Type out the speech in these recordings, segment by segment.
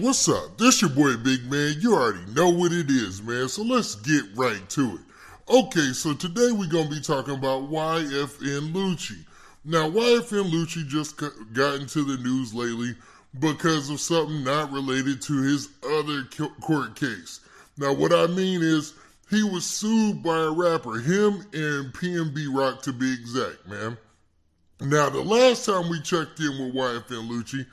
what's up? This your boy Big Man. You already know what it is, man. So let's get right to it. Okay, so today we're gonna be talking about YFN Lucci. Now, YFN Lucci just got into the news lately because of something not related to his other court case. Now, what I mean is he was sued by a rapper, him and PNB Rock to be exact, man. Now, the last time we checked in with YFN Lucci,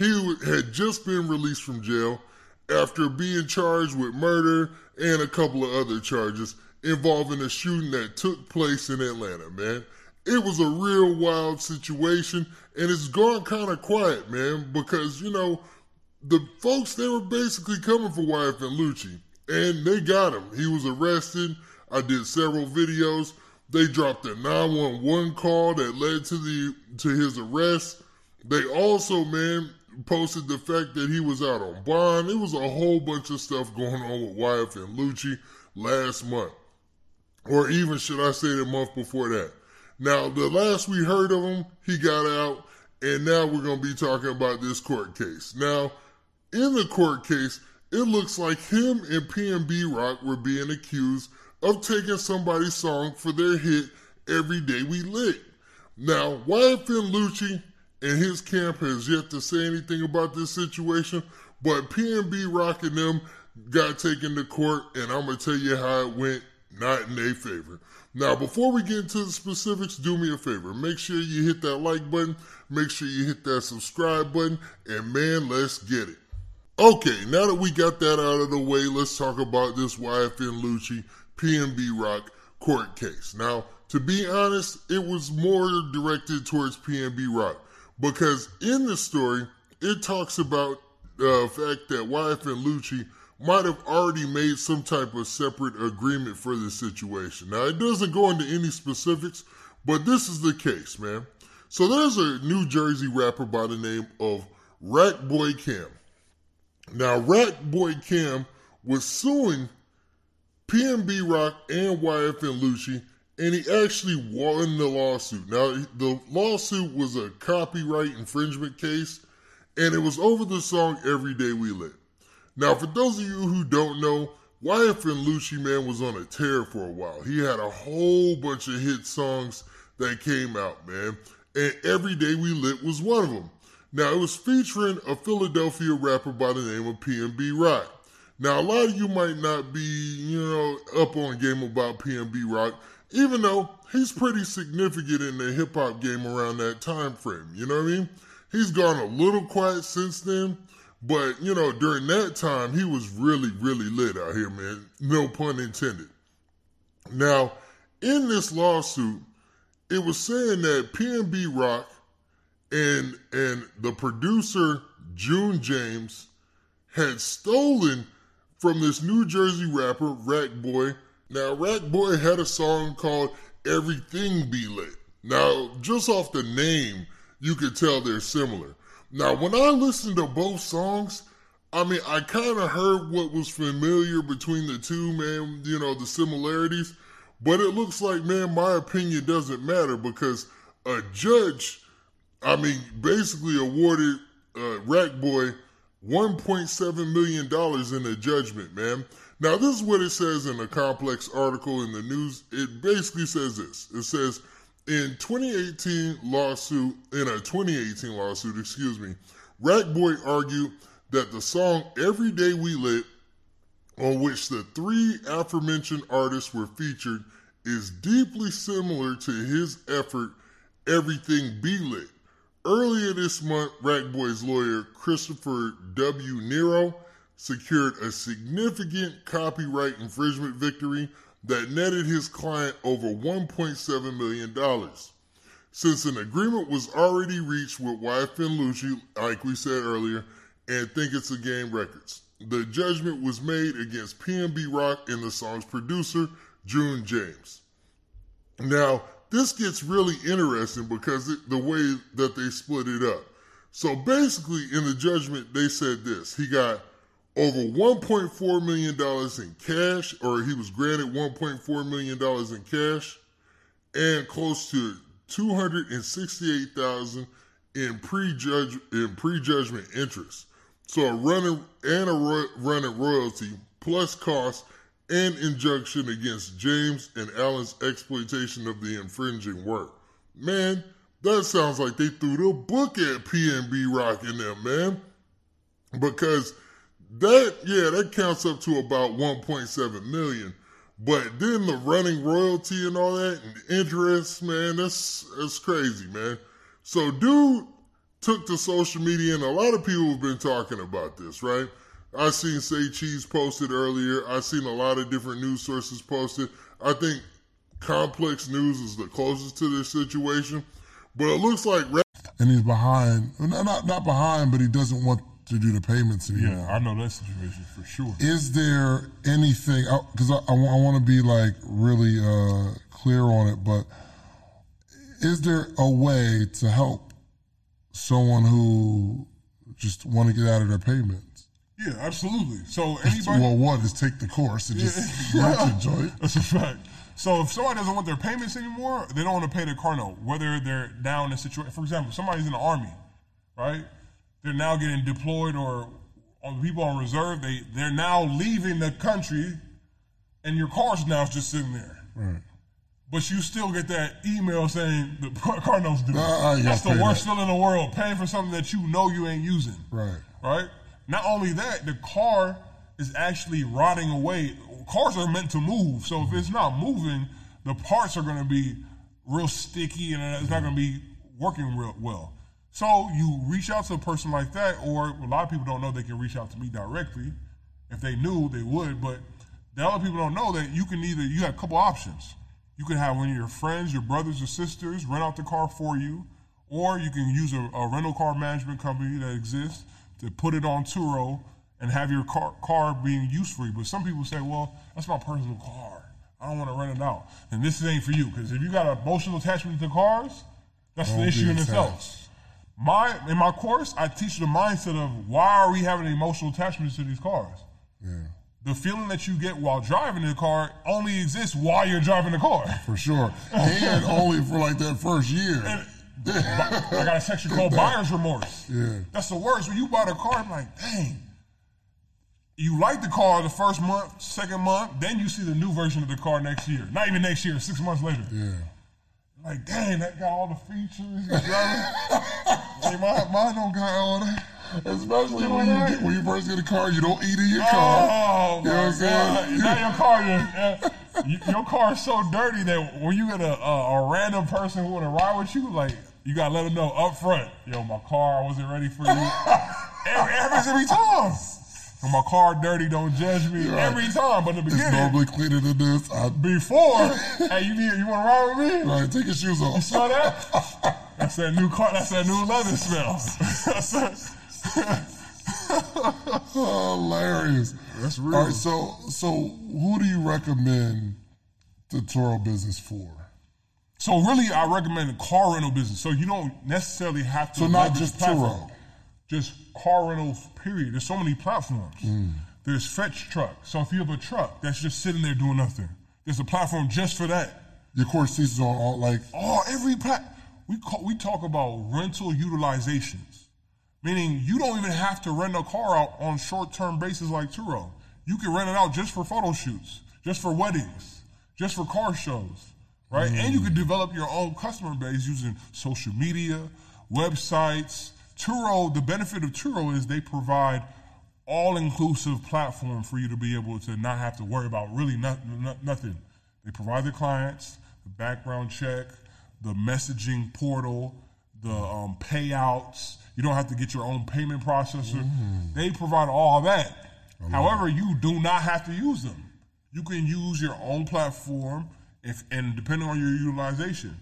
he had just been released from jail after being charged with murder and a couple of other charges involving a shooting that took place in Atlanta, man. It was a real wild situation and it's gone kind of quiet, man, because, you know, the folks, they were basically coming for YFN Lucci and they got him. He was arrested. I did several videos. They dropped a 911 call that led to the to his arrest. They also, man, posted the fact that he was out on bond. It was a whole bunch of stuff going on with YFN Lucci last month. Or even, should I say, the month before that. Now, the last we heard of him, he got out, and now we're going to be talking about this court case. Now, in the court case, it looks like him and PNB Rock were being accused of taking somebody's song for their hit Every Day We Lit. Now, YFN Lucci and his camp has yet to say anything about this situation, but PNB Rock and them got taken to court, and I'm going to tell you how it went, not in their favor. Now, before we get into the specifics, do me a favor. Make sure you hit that like button, make sure you hit that subscribe button, and man, let's get it. Okay, now that we got that out of the way, let's talk about this YFN Lucci PNB Rock court case. Now, to be honest, it was more directed towards PNB Rock because in the story, it talks about the uh, fact that YFN Lucci might have already made some type of separate agreement for this situation. Now, it doesn't go into any specifics, but this is the case, man. So there's a New Jersey rapper by the name of Rat Boy Cam. Now, Rat Boy Cam was suing PNB Rock and YFN Lucci and he actually won the lawsuit. Now, the lawsuit was a copyright infringement case, and it was over the song Every Day We Lit. Now, for those of you who don't know, YFN Lucci Man was on a tear for a while. He had a whole bunch of hit songs that came out, man, and Every Day We Lit was one of them. Now, it was featuring a Philadelphia rapper by the name of PNB Rock. Now, a lot of you might not be, you know, up on game about PNB Rock even though he's pretty significant in the hip hop game around that time frame. You know what I mean? He's gone a little quiet since then, but you know, during that time, he was really, really lit out here, man. No pun intended. Now, in this lawsuit, it was saying that PNB Rock and and the producer June James had stolen from this New Jersey rapper Rat Boy now, Rat Boy had a song called Everything Be Lit. Now, just off the name, you could tell they're similar. Now, when I listened to both songs, I mean, I kind of heard what was familiar between the two, man, you know, the similarities. But it looks like, man, my opinion doesn't matter because a judge, I mean, basically awarded uh, Rat Boy $1.7 million in a judgment, man. Now, this is what it says in a complex article in the news. It basically says this. It says, in 2018 lawsuit, in a 2018 lawsuit, excuse me, Rat Boy argued that the song Every Day We Lit, on which the three aforementioned artists were featured, is deeply similar to his effort, Everything Be Lit. Earlier this month, Rat Boy's lawyer, Christopher W. Nero, secured a significant copyright infringement victory that netted his client over $1.7 million. Since an agreement was already reached with YFN Lucci, like we said earlier, and Think It's a Game Records, the judgment was made against PNB Rock and the song's producer, June James. Now, this gets really interesting because it, the way that they split it up. So basically, in the judgment, they said this he got over $1.4 million in cash, or he was granted $1.4 million in cash, and close to 268000 in prejudge in prejudgment interest. So a running and a ro- running royalty plus cost and injunction against James and Allen's exploitation of the infringing work. Man, that sounds like they threw the book at PNB Rock in them, man. Because that, yeah, that counts up to about 1.7 million. But then the running royalty and all that and interest, man, that's that's crazy, man. So dude took to social media and a lot of people have been talking about this, right? I seen Say Cheese posted earlier. I seen a lot of different news sources posted. I think Complex News is the closest to this situation. But it looks like and he's behind not not behind, but he doesn't want to do the payments anymore. Yeah, I know that situation for sure. Is there anything? Because I, I, I want to be like really uh, clear on it, but is there a way to help someone who just want to get out of their payments? Yeah, absolutely. So anybody, well, one is take the course and just yeah. enjoy it. That's a fact. So if somebody doesn't want their payments anymore, they don't want to pay their car note, whether they're down in a situation. For example, somebody's in the army, right? They're now getting deployed or on people on reserve. They they're now leaving the country, and your car's now just sitting there. Right. But you still get that email saying the car note's due. Uh, That's the worst feeling in the world. Paying for something that you know you ain't using. Right. Right. Not only that, the car is actually rotting away. Cars are meant to move, so if it's not moving, the parts are going to be real sticky and it's not going to be working real well. So you reach out to a person like that, or a lot of people don't know they can reach out to me directly. If they knew, they would. But the other people don't know that you can either you have a couple options. You can have one of your friends, your brothers or sisters rent out the car for you, or you can use a, a rental car management company that exists to put it on Turo and have your car, car being used for you. But some people say, well, that's my personal car. I don't want to rent it out. And this ain't for you because if you got an emotional attachment to cars, that's the issue in itself my in my course, I teach the mindset of why are we having emotional attachments to these cars? Yeah. The feeling that you get while driving the car only exists while you're driving the car. For sure. And only for like that first year. And, I got a section called buyer's remorse. Yeah. That's the worst. When you buy the car, I'm like, dang. You like the car the first month, second month, then you see the new version of the car next year. Not even next year, six months later. Yeah. Like, dang, that got all the features. like, my, mine don't got all that. Especially when you, get, when you first get a car, you don't eat in your car. Oh, you know what I'm saying? Now your car, uh, your car is so dirty that when you get a, a, a random person who want to ride with you, like, you got to let them know up front, yo, my car, wasn't ready for you. every, every time. When my car dirty, don't judge me right. every time. But in the beginning, it's normally cleaner than this. I... Before, hey, you need, you want to ride with me? Right, take your shoes off. You saw that? that's that new car. That's that new leather smell. Hilarious. That's real. All right, so so who do you recommend the Turo business for? So really, I recommend the car rental business. So you don't necessarily have to. So not just Turo just car rentals, period. There's so many platforms. Mm. There's Fetch Truck. So if you have a truck that's just sitting there doing nothing, there's a platform just for that. Your course teaches on all like oh every plat. We call, we talk about rental utilizations, meaning you don't even have to rent a car out on short term basis like Turo. You can rent it out just for photo shoots, just for weddings, just for car shows, right? Mm. And you can develop your own customer base using social media, websites Turo, the benefit of Turo is they provide all-inclusive platform for you to be able to not have to worry about really not, not, nothing. They provide the clients, the background check, the messaging portal, the um, payouts. You don't have to get your own payment processor. Mm. They provide all that. However, you do not have to use them. You can use your own platform, if and depending on your utilization,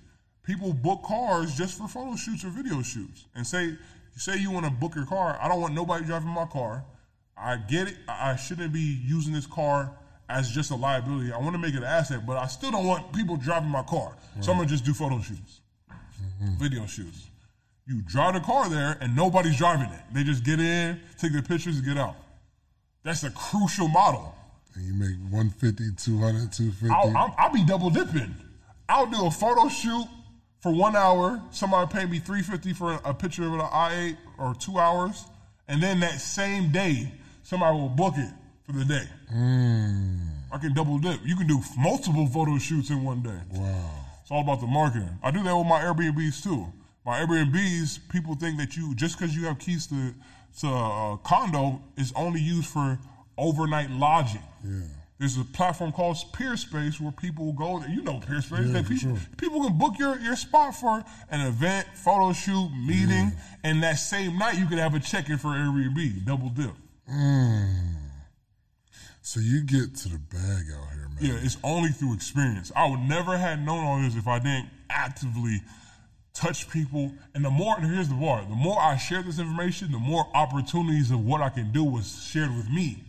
people book cars just for photo shoots or video shoots, and say say you want to book your car. I don't want nobody driving my car. I get it. I shouldn't be using this car as just a liability. I want to make it an asset, but I still don't want people driving my car. Right. So I'm gonna just do photo shoots, mm-hmm. video shoots. You drive the car there, and nobody's driving it. They just get in, take their pictures, and get out. That's a crucial model. And you make 150, 200, 250. I'll, I'll, I'll be double dipping. I'll do a photo shoot for one hour, somebody paid me three fifty for a picture of an I eight or two hours, and then that same day somebody will book it for the day. Mm. I can double dip. You can do multiple photo shoots in one day. Wow. It's all about the marketing. I do that with my Airbnbs too. My Airbnbs, people think that you just because you have keys to to a condo is only used for overnight lodging. Yeah. There's a platform called Peerspace where people go. You know Peerspace. Yeah, that people, sure. people can book your, your spot for an event, photo shoot, meeting, and that same night you can have a check in for Airbnb, double dip. Mm. So you get to the bag out here, man. Yeah, it's only through experience. I would never have known all this if I didn't actively touch people. And the more, and here's the part: the more I share this information, the more opportunities of what I can do was shared with me.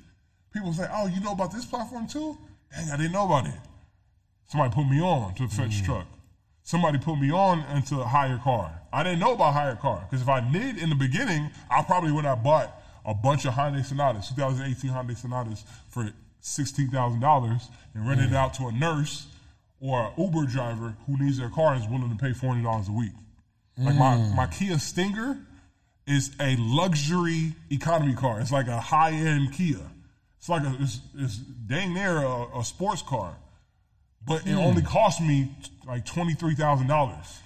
People say, "Oh, you know about this platform too? Dang, I didn't know about it." Somebody put me on to a fetch mm. truck. Somebody put me on into a HyreCar. I didn't know about HyreCar because if I did in the beginning, I probably would have bought a bunch of Hyundai Sonatas, 2018 Hyundai Sonatas for sixteen thousand dollars and rented it mm. out to a nurse or an Uber driver who needs their car and is willing to pay four hundred dollars a week. Like my, mm. my Kia Stinger is a luxury economy car. It's like a high end Kia. It's like a it's, it's dang near a, a sports car, but it hmm. only cost me like twenty three thousand dollars.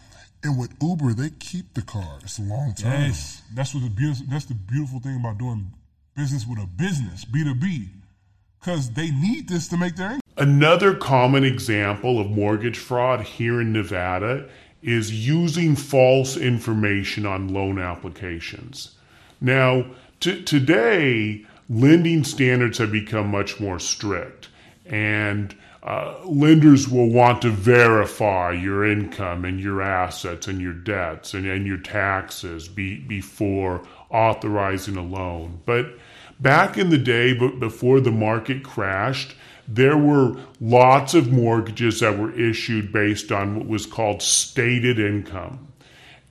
And with Uber, they keep the car. It's a long term. Yes, that's what the beautiful. That's the beautiful thing about doing business with a business B two B, because they need this to make their income. Another common example of mortgage fraud here in Nevada is using false information on loan applications. Now, t- today, lending standards have become much more strict, and uh, lenders will want to verify your income and your assets and your debts and, and your taxes be, before authorizing a loan. But back in the day, but before the market crashed, there were lots of mortgages that were issued based on what was called stated income.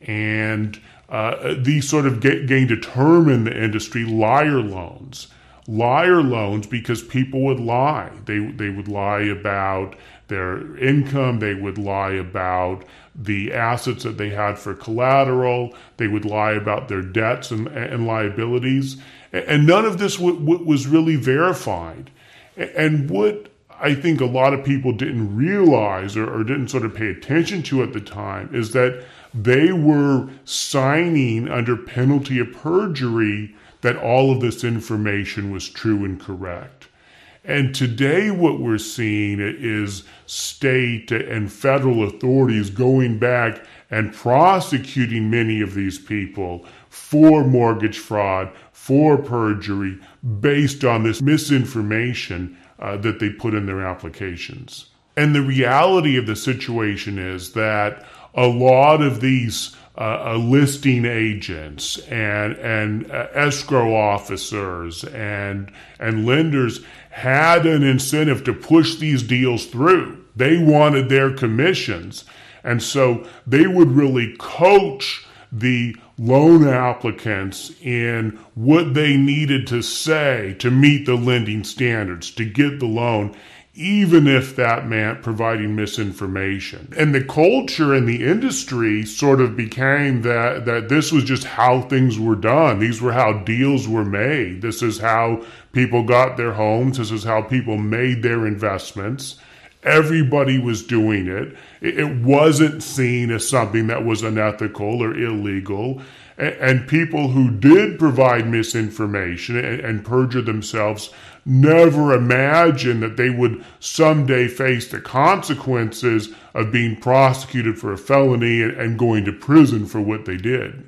And uh, these sort of ga- gained a term in the industry liar loans. Liar loans because people would lie. They, they would lie about their income, they would lie about the assets that they had for collateral, they would lie about their debts and, and liabilities. And none of this w- w- was really verified. And what I think a lot of people didn't realize or, or, didn't sort of pay attention to at the time is that they were signing under penalty of perjury that all of this information was true and correct. And today, what we're seeing is state and federal authorities going back and prosecuting many of these people for mortgage fraud, for perjury, based on this misinformation uh, that they put in their applications. And the reality of the situation is that a lot of these uh, uh, listing agents and and uh, escrow officers and and lenders had an incentive to push these deals through. They wanted their commissions, and so they would really coach the loan applicants in what they needed to say to meet the lending standards to get the loan even if that meant providing misinformation. And the culture in the industry sort of became that that this was just how things were done. These were how deals were made. This is how people got their homes. This is how people made their investments. Everybody was doing it. It wasn't seen as something that was unethical or illegal. And people who did provide misinformation and perjure themselves never imagined that they would someday face the consequences of being prosecuted for a felony and going to prison for what they did.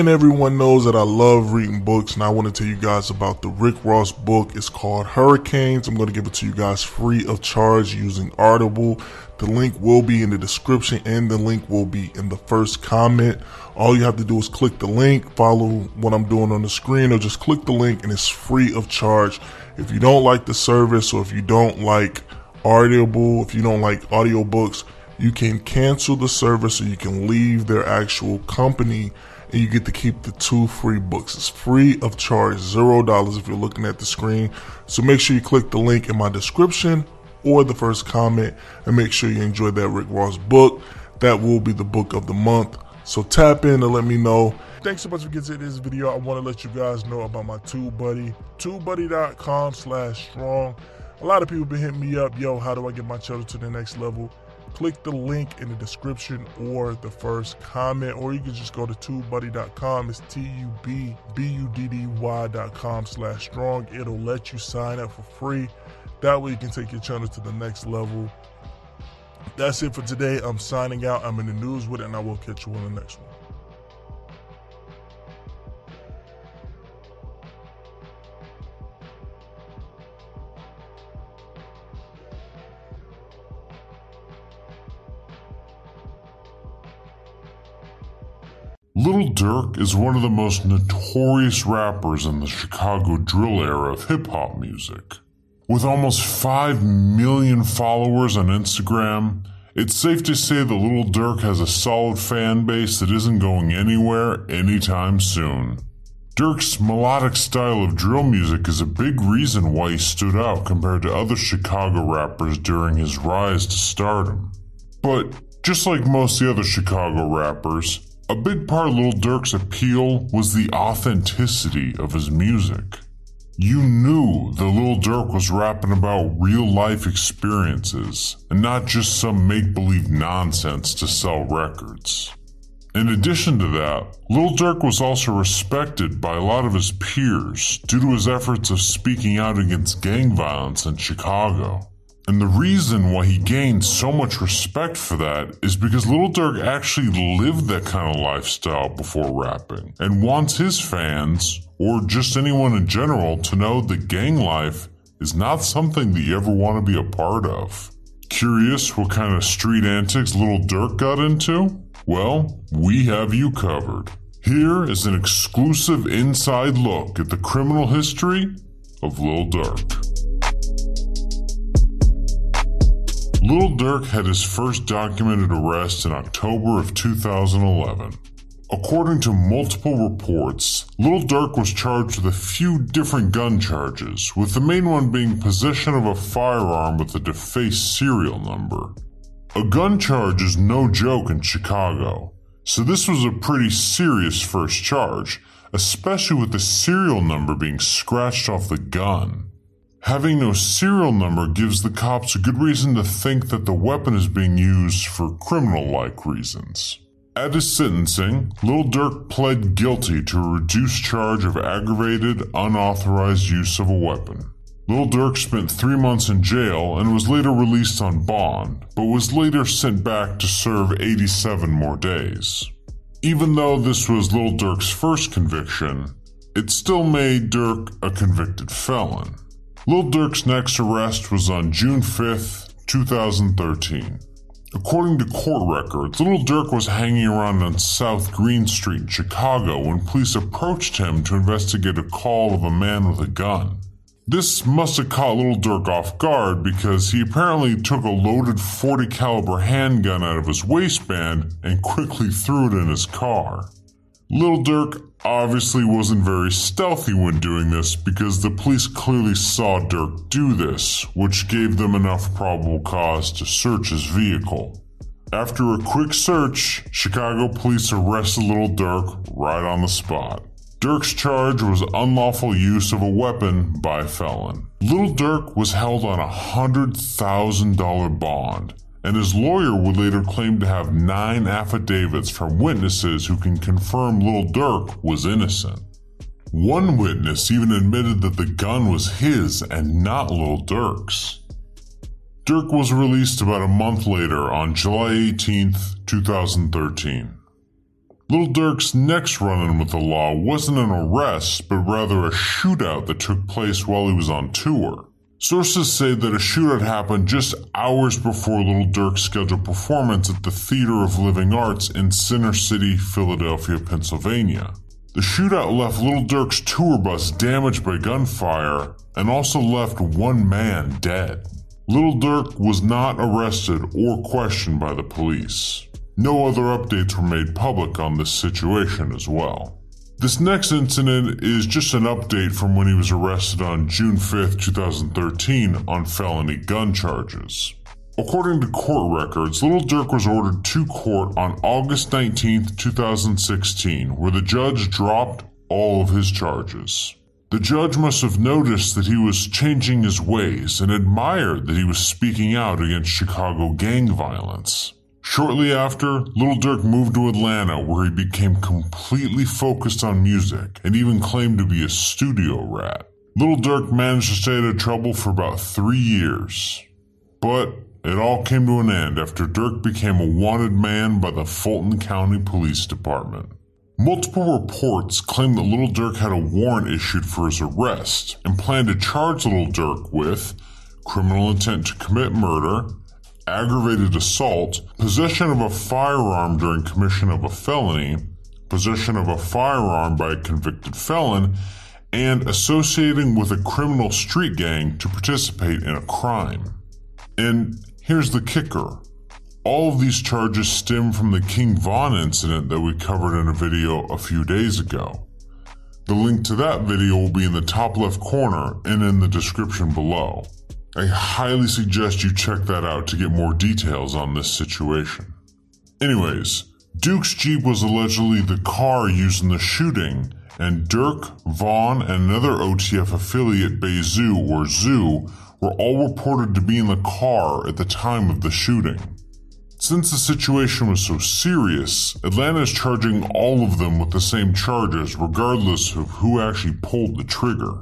And everyone knows that I love reading books, and I want to tell you guys about the Rick Ross book. It's called Hurricanes. I'm going to give it to you guys free of charge using Audible. The link will be in the description, and the link will be in the first comment. All you have to do is click the link, follow what I'm doing on the screen, or just click the link, and it's free of charge. If you don't like the service, or if you don't like Audible, if you don't like audiobooks, you can cancel the service or you can leave their actual company and you get to keep the two free books. It's free of charge, zero dollars if you're looking at the screen. So make sure you click the link in my description or the first comment and make sure you enjoy that Rick Ross book. That will be the book of the month. So tap in and let me know. Thanks so much for getting to this video. I want to let you guys know about my TubeBuddy, tubebuddy.com slash strong. A lot of people been hitting me up, yo, how do I get my channel to the next level? Click the link in the description or the first comment, or you can just go to tubebuddy.com. It's T-U-B-B-U-D-D-Y.com slash strong. It'll let you sign up for free. That way you can take your channel to the next level. That's it for today. I'm signing out. I'm in the news with it, and I will catch you on the next one. Lil Durk is one of the most notorious rappers in the Chicago drill era of hip hop music. With almost 5 million followers on Instagram, it's safe to say that Little Durk has a solid fan base that isn't going anywhere anytime soon. Durk's melodic style of drill music is a big reason why he stood out compared to other Chicago rappers during his rise to stardom. But just like most the other Chicago rappers, a big part of Lil Durk's appeal was the authenticity of his music. You knew that Lil Durk was rapping about real life experiences and not just some make believe nonsense to sell records. In addition to that, Lil Durk was also respected by a lot of his peers due to his efforts of speaking out against gang violence in Chicago. And the reason why he gained so much respect for that is because Lil Durk actually lived that kind of lifestyle before rapping and wants his fans, or just anyone in general, to know that gang life is not something that you ever want to be a part of. Curious what kind of street antics Lil Durk got into? Well, we have you covered. Here is an exclusive inside look at the criminal history of Lil Durk. Lil Durk had his first documented arrest in October of 2011. According to multiple reports, Little Durk was charged with a few different gun charges, with the main one being possession of a firearm with a defaced serial number. A gun charge is no joke in Chicago, so this was a pretty serious first charge, especially with the serial number being scratched off the gun. Having no serial number gives the cops a good reason to think that the weapon is being used for criminal like reasons. At his sentencing, Lil Durk pled guilty to a reduced charge of aggravated, unauthorized use of a weapon. Lil Durk spent three months in jail and was later released on bond, but was later sent back to serve 87 more days. Even though this was Lil Durk's first conviction, it still made Durk a convicted felon. Lil Durk's next arrest was on June 5th, 2013. According to court records, Little Durk was hanging around on South Green Street in Chicago when police approached him to investigate a call of a man with a gun. This must have caught Little Durk off guard because he apparently took a loaded 40 caliber handgun out of his waistband and quickly threw it in his car. Little Durk obviously wasn't very stealthy when doing this because the police clearly saw Durk do this, which gave them enough probable cause to search his vehicle. After a quick search, Chicago police arrested Little Durk right on the spot. Durk's charge was unlawful use of a weapon by a felon. Little Durk was held on a $100,000 bond, and his lawyer would later claim to have nine affidavits from witnesses who can confirm Lil Durk was innocent. One witness even admitted that the gun was his and not Lil Durk's. Durk was released about a month later on July 18, 2013. Little Durk's next run in with the law wasn't an arrest, but rather a shootout that took place while he was on tour. Sources say that a shootout happened just hours before Little Durk's scheduled performance at the Theater of Living Arts in Center City, Philadelphia, Pennsylvania. The shootout left Little Durk's tour bus damaged by gunfire and also left one man dead. Little Durk was not arrested or questioned by the police. No other updates were made public on this situation as well. This next incident is just an update from when he was arrested on June 5, 2013, on felony gun charges. According to court records, Little Durk was ordered to court on August 19, 2016, where the judge dropped all of his charges. The judge must have noticed that he was changing his ways and admired that he was speaking out against Chicago gang violence. Shortly after, Little Durk moved to Atlanta where he became completely focused on music and even claimed to be a studio rat. Little Durk managed to stay out of trouble for about three years. But it all came to an end after Durk became a wanted man by the Fulton County Police Department. Multiple reports claim that Little Durk had a warrant issued for his arrest and planned to charge Little Durk with criminal intent to commit murder, aggravated assault, possession of a firearm during commission of a felony, possession of a firearm by a convicted felon, and associating with a criminal street gang to participate in a crime. And here's the kicker. All of these charges stem from the King Von incident that we covered in a video a few days ago. The link to that video will be in the top left corner and in the description below. I highly suggest you check that out to get more details on this situation. Anyways, Durk's Jeep was allegedly the car used in the shooting, and Durk, Von, and another OTF affiliate, Bezu or Zoo, were all reported to be in the car at the time of the shooting. Since the situation was so serious, Atlanta is charging all of them with the same charges regardless of who actually pulled the trigger.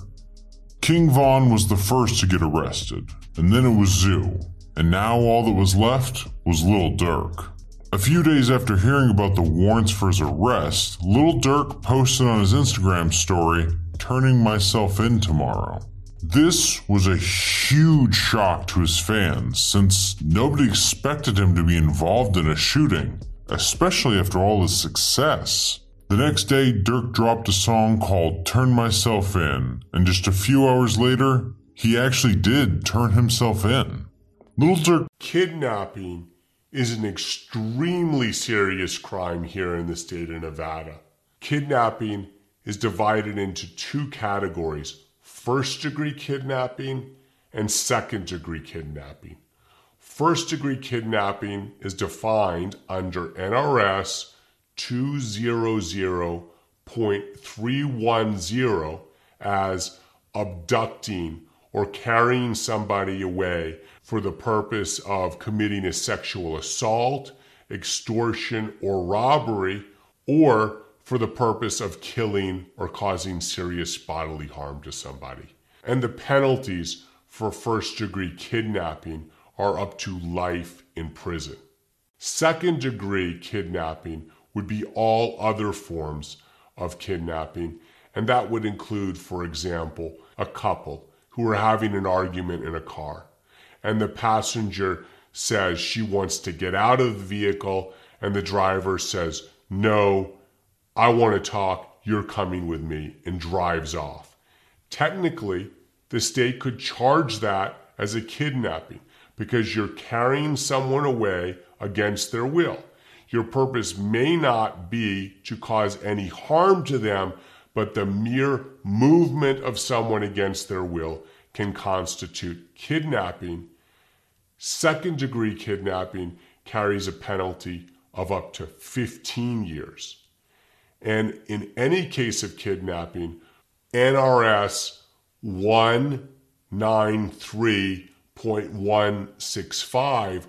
King Von was the first to get arrested, and then it was Zoo, and now all that was left was Lil Durk. A few days after hearing about the warrants for his arrest, Lil Durk posted on his Instagram story, turning myself in tomorrow. This was a huge shock to his fans since nobody expected him to be involved in a shooting, especially after all his success. The next day, Durk dropped a song called Turn Myself In, and just a few hours later, he actually did turn himself in. Little Durk Kidnapping is an extremely serious crime here in the state of Nevada. Kidnapping is divided into two categories first degree kidnapping and second degree kidnapping. First degree kidnapping is defined under NRS 200.310 as abducting or carrying somebody away for the purpose of committing a sexual assault, extortion, or robbery, or for the purpose of killing or causing serious bodily harm to somebody. And the penalties for first degree kidnapping are up to life in prison. Second degree kidnapping would be all other forms of kidnapping, and that would include, for example, a couple who are having an argument in a car, and the passenger says she wants to get out of the vehicle, and the driver says, No, I want to talk, you're coming with me, and drives off. Technically, the state could charge that as a kidnapping because you're carrying someone away against their will. Your purpose may not be to cause any harm to them, but the mere movement of someone against their will can constitute kidnapping. Second degree kidnapping carries a penalty of up to 15 years. And in any case of kidnapping, NRS 193.165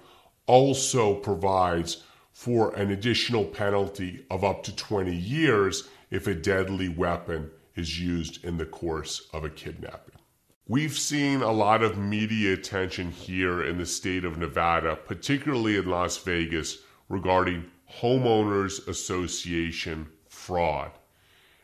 also provides for an additional penalty of up to 20 years if a deadly weapon is used in the course of a kidnapping. We've seen a lot of media attention here in the state of Nevada, particularly in Las Vegas, regarding homeowners association fraud.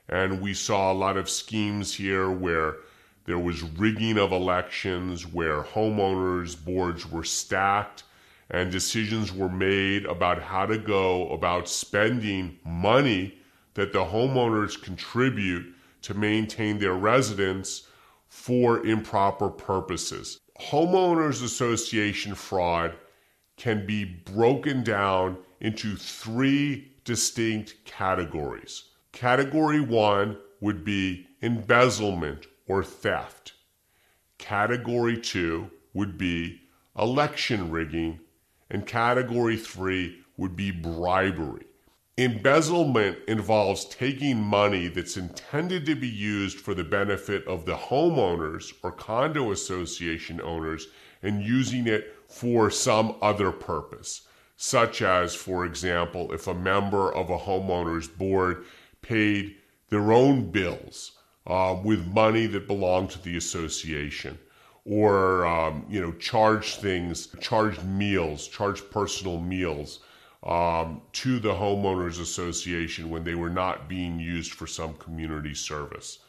And we saw a lot of schemes here where there was rigging of elections, where homeowners boards were stacked and decisions were made about how to go about spending money that the homeowners contribute to maintain their residence for improper purposes. Homeowners association fraud can be broken down into three distinct categories. Category one would be embezzlement or theft. Category two would be election rigging. And category three would be bribery. Embezzlement involves taking money that's intended to be used for the benefit of the homeowners or condo association owners and using it for some other purpose, such as, for example, if a member of a homeowner's board paid their own bills uh, with money that belonged to the association or um, you know charge things charge meals charge personal meals um, to the homeowners association when they were not being used for some community service.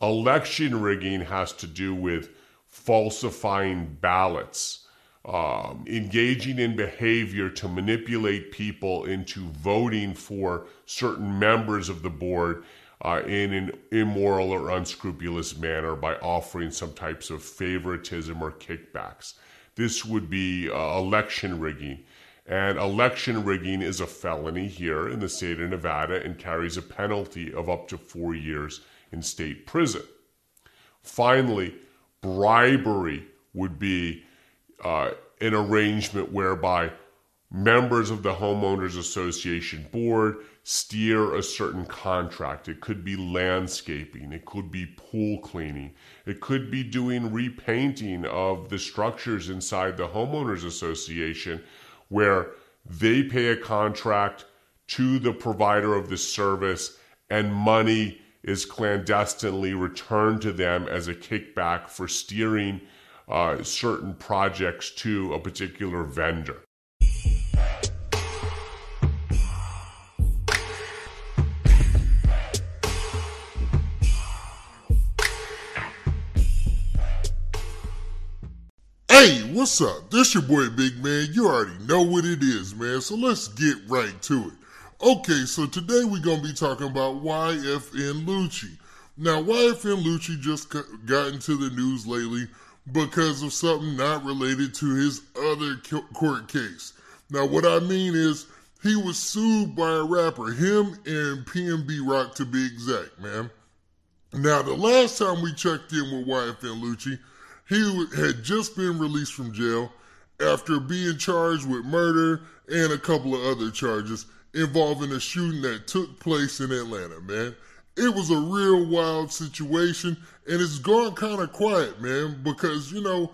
Election rigging has to do with falsifying ballots um, engaging in behavior to manipulate people into voting for certain members of the board uh, in an immoral or unscrupulous manner by offering some types of favoritism or kickbacks. This would be uh, election rigging. And election rigging is a felony here in the state of Nevada and carries a penalty of up to four years in state prison. Finally, bribery would be uh, an arrangement whereby members of the homeowners association board steer a certain contract. It could be landscaping, it could be pool cleaning, it could be doing repainting of the structures inside the homeowners association where they pay a contract to the provider of the service and money is clandestinely returned to them as a kickback for steering uh, certain projects to a particular vendor. What's up? This your boy Big Man. You already know what it is, man. So let's get right to it. Okay, so today we're gonna be talking about YFN Lucci. Now, YFN Lucci just got into the news lately because of something not related to his other court case. Now, what I mean is, he was sued by a rapper, him and PNB Rock to be exact, man. Now, the last time we checked in with YFN Lucci, he had just been released from jail after being charged with murder and a couple of other charges involving a shooting that took place in Atlanta, man. It was a real wild situation and it's gone kind of quiet, man, because, you know,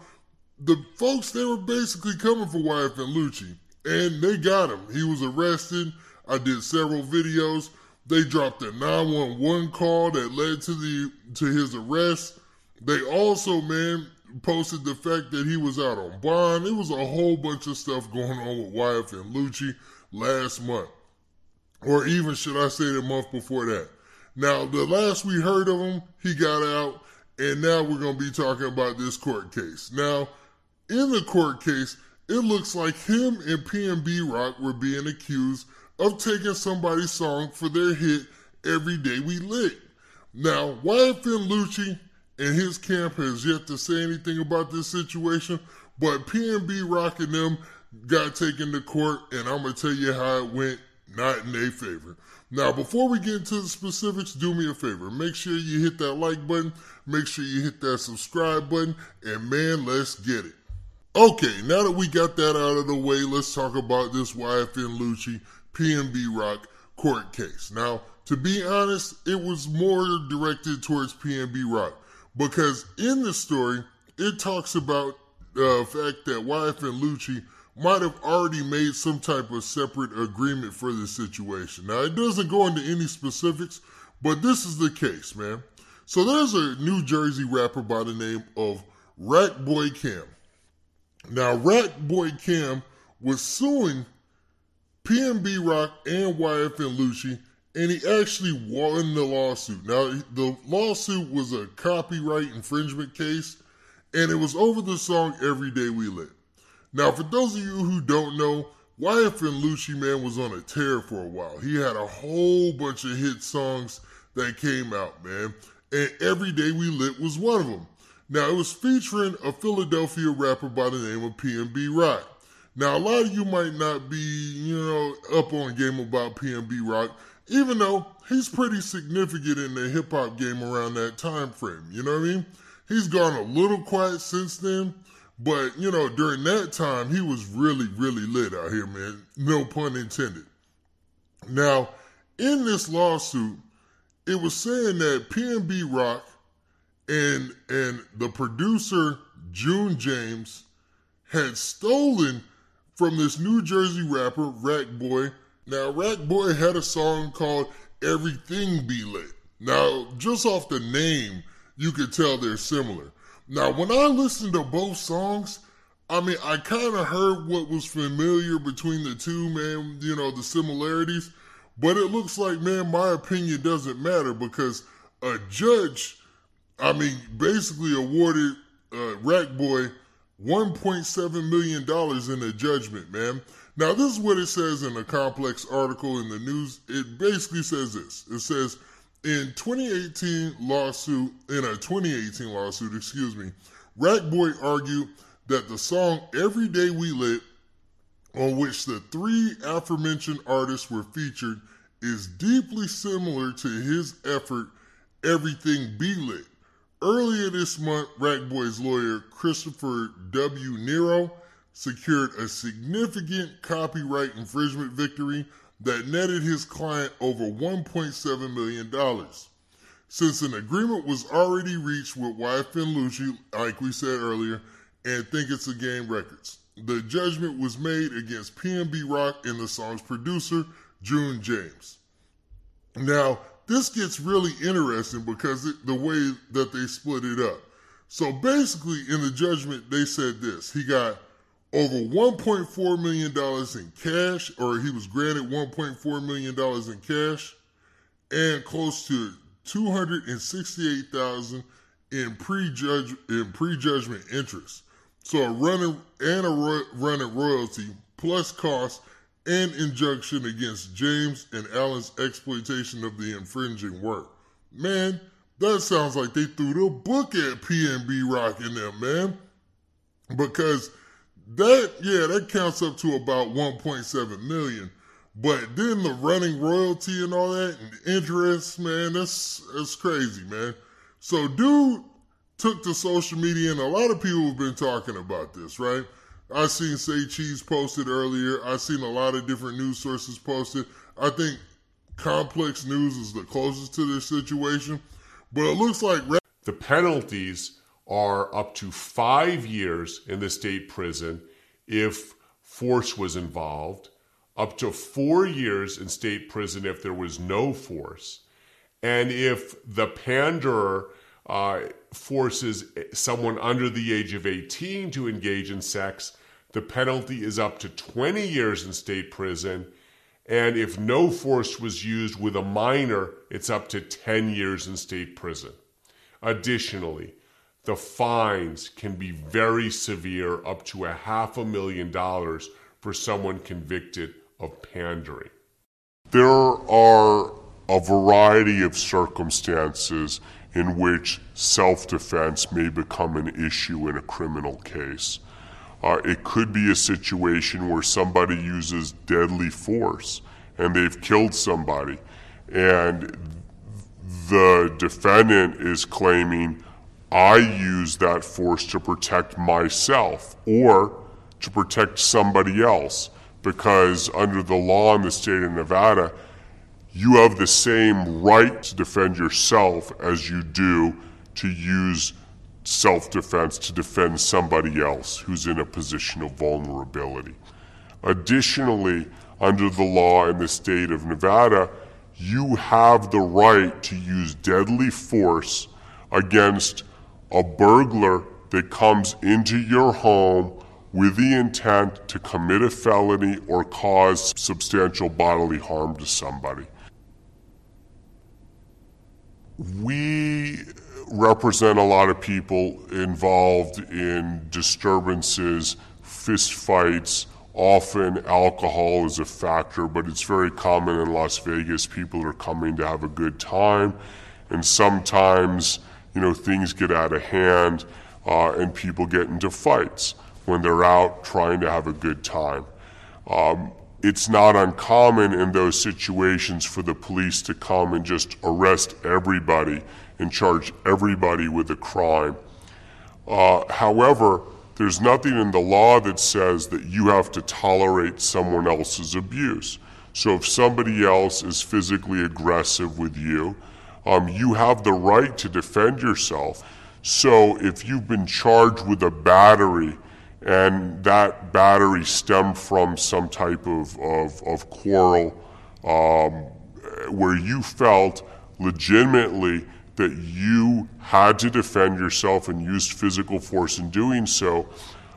the folks, they were basically coming for YFN Lucci, and they got him. He was arrested. I did several videos. They dropped a 911 call that led to the to his arrest. They also, man, posted the fact that he was out on bond. It was a whole bunch of stuff going on with YFN Lucci last month. Or even should I say the month before that. Now, the last we heard of him, he got out, and now we're going to be talking about this court case. Now, in the court case, it looks like him and PNB Rock were being accused of taking somebody's song for their hit Every Day We Lit. Now, YFN Lucci and his camp has yet to say anything about this situation, but PNB Rock and them got taken to court, and I'm to tell you how it went, not in their favor. Now, before we get into the specifics, do me a favor. Make sure you hit that like button, make sure you hit that subscribe button, and man, let's get it. Okay, now that we got that out of the way, let's talk about this YFN Lucci PNB Rock court case. Now, to be honest, it was more directed towards PNB Rock because in the story, it talks about the uh, fact that YFN Lucci might have already made some type of separate agreement for this situation. Now, it doesn't go into any specifics, but this is the case, man. So there's a New Jersey rapper by the name of Rack Boy Cam. Now, Rack Boy Cam was suing PNB Rock and YFN Lucci, and he actually won the lawsuit. Now, the lawsuit was a copyright infringement case, and it was over the song Every Day We Lit. Now, for those of you who don't know, YFN Lucci Man was on a tear for a while. He had a whole bunch of hit songs that came out, man, and Every Day We Lit was one of them. Now, it was featuring a Philadelphia rapper by the name of PNB Rock. Now, a lot of you might not be, you know, up on game about PNB Rock, even though he's pretty significant in the hip hop game around that time frame. You know what I mean? He's gone a little quiet since then, but you know, during that time, he was really, really lit out here, man. No pun intended. Now, in this lawsuit, it was saying that PNB Rock and and the producer June James had stolen from this New Jersey rapper Rack Boy. Now Rack Boy had a song called Everything Be Lit. Now, just off the name, you could tell they're similar. Now, when I listened to both songs, I mean, I kind of heard what was familiar between the two, man, you know, the similarities. But it looks like, man, my opinion doesn't matter because a judge I mean, basically awarded uh, Rack Boy $1.7 million in a judgment, man. Now, this is what it says in a complex article in the news. It basically says this. It says, in 2018 lawsuit, in a 2018 lawsuit, excuse me, Rack Boy argued that the song Every Day We Lit, on which the three aforementioned artists were featured, is deeply similar to his effort Everything Be Lit Earlier this month, Rack Boy's lawyer, Christopher W. Nero, secured a significant copyright infringement victory that netted his client over $1.7 million. Since an agreement was already reached with YFN Lucci, like we said earlier, and Think It's a Game Records, the judgment was made against PNB Rock and the song's producer, June James. Now, this gets really interesting because it, the way that they split it up. So basically, in the judgment, they said this: he got over 1.4 million dollars in cash, or he was granted 1.4 million dollars in cash, and close to 268,000 in prejudge in prejudgment interest. So a running and a ro- running royalty plus costs and injunction against James and Allen's exploitation of the infringing work. Man, that sounds like they threw the book at PNB Rock in them, man. Because that, yeah, that counts up to about 1.7 million. But then the running royalty and all that and interest, man, that's that's crazy, man. So dude took to social media and a lot of people have been talking about this, right? I seen Say Cheese posted earlier. I seen a lot of different news sources posted. I think Complex News is the closest to this situation, but it looks like the penalties are up to five years in the state prison if force was involved, up to four years in state prison if there was no force, and if the panderer uh, forces someone under the age of 18 to engage in sex, the penalty is up to 20 years in state prison. And if no force was used with a minor, it's up to 10 years in state prison. Additionally, the fines can be very severe, up to a half a million dollars for someone convicted of pandering. There are a variety of circumstances in which self defense may become an issue in a criminal case. Uh, it could be a situation where somebody uses deadly force and they've killed somebody, and the defendant is claiming, I use that force to protect myself or to protect somebody else, because under the law in the state of Nevada, you have the same right to defend yourself as you do to use self defense to defend somebody else who's in a position of vulnerability. Additionally, under the law in the state of Nevada, you have the right to use deadly force against a burglar that comes into your home with the intent to commit a felony or cause substantial bodily harm to somebody. We represent a lot of people involved in disturbances, fistfights. Often alcohol is a factor, but it's very common in Las Vegas. People are coming to have a good time, and sometimes, you know, things get out of hand uh, and people get into fights when they're out trying to have a good time. Um, it's not uncommon in those situations for the police to come and just arrest everybody and charge everybody with a crime. Uh, however, there's nothing in the law that says that you have to tolerate someone else's abuse. So if somebody else is physically aggressive with you, um, you have the right to defend yourself. So if you've been charged with a battery and that battery stemmed from some type of, of, of quarrel um, where you felt legitimately that you had to defend yourself and used physical force in doing so,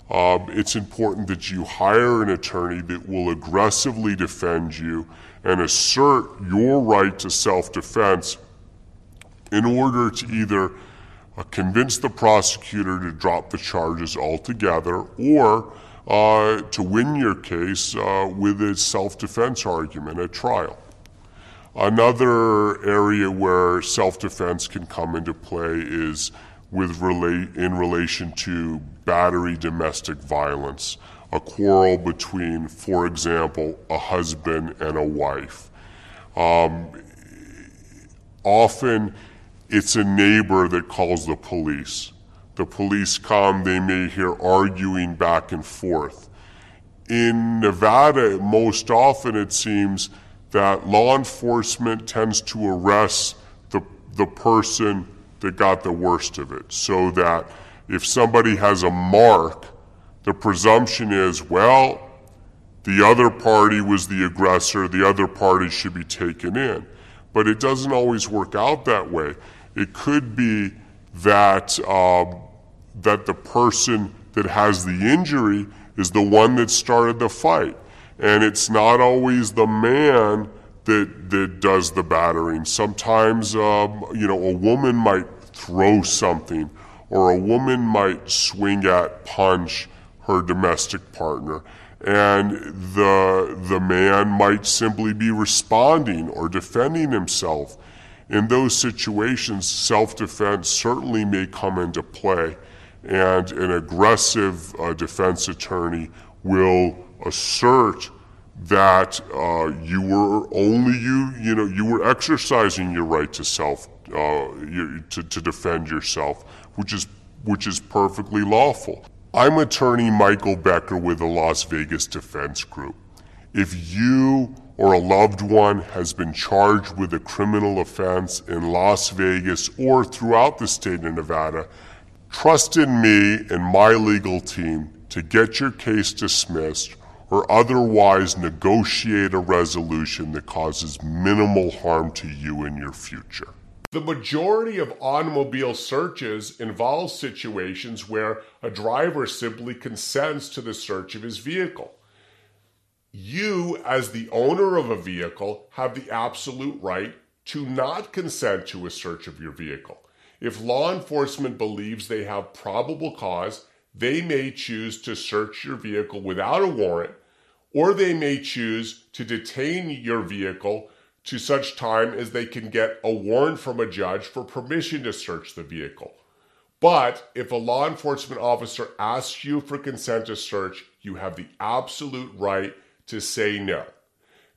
um, it's important that you hire an attorney that will aggressively defend you and assert your right to self defense in order to either uh, convince the prosecutor to drop the charges altogether or uh, to win your case uh, with a self defense argument at trial. Another area where self defense can come into play is with relate in relation to battery domestic violence, a quarrel between, for example, a husband and a wife. Um, often it's a neighbor that calls the police. The police come, they may hear arguing back and forth. In Nevada, most often it seems that law enforcement tends to arrest the, the person that got the worst of it. So that if somebody has a mark, the presumption is, well, the other party was the aggressor, the other party should be taken in. But it doesn't always work out that way. It could be that, um, that the person that has the injury is the one that started the fight. And it's not always the man that, that does the battering. Sometimes, um, you know, a woman might throw something, or a woman might swing at, punch her domestic partner. And the, the man might simply be responding or defending himself. In those situations, self defense certainly may come into play, and an aggressive uh, defense attorney will assert that uh, you were only you you know you were exercising your right to self uh, you, to, to defend yourself, which is which is perfectly lawful. I'm attorney Michael Becker with the Las Vegas Defense Group. If you or a loved one has been charged with a criminal offense in Las Vegas or throughout the state of Nevada, trust in me and my legal team to get your case dismissed or otherwise negotiate a resolution that causes minimal harm to you in your future. The majority of automobile searches involve situations where a driver simply consents to the search of his vehicle. You, as the owner of a vehicle, have the absolute right to not consent to a search of your vehicle. If law enforcement believes they have probable cause, they may choose to search your vehicle without a warrant, or they may choose to detain your vehicle to such time as they can get a warrant from a judge for permission to search the vehicle. But if a law enforcement officer asks you for consent to search, you have the absolute right to say no.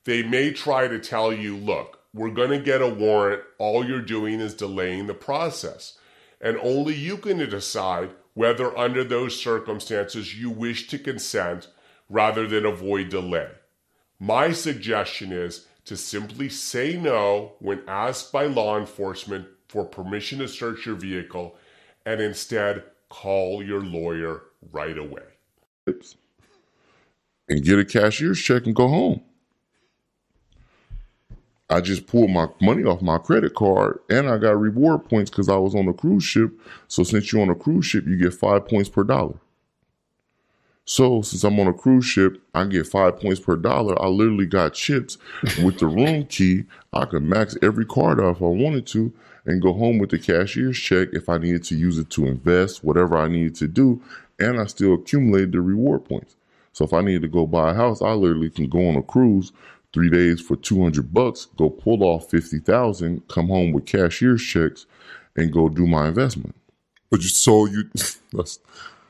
They may try to tell you, look, we're going to get a warrant. All you're doing is delaying the process. And only you can decide whether, under those circumstances, you wish to consent rather than avoid delay. My suggestion is to simply say no when asked by law enforcement for permission to search your vehicle and instead call your lawyer right away and get a cashier's check and go home. I just pulled my money off my credit card and I got reward points because I was on a cruise ship. So since you're on a cruise ship, you get five points per dollar. So since I'm on a cruise ship, I get five points per dollar. I literally got chips with the room key. I could max every card out if I wanted to and go home with the cashier's check if I needed to use it to invest, whatever I needed to do. And I still accumulated the reward points. So if I needed to go buy a house, I literally can go on a cruise three days for 200 bucks, go pull off 50,000, come home with cashier's checks and go do my investment. But you so you that's,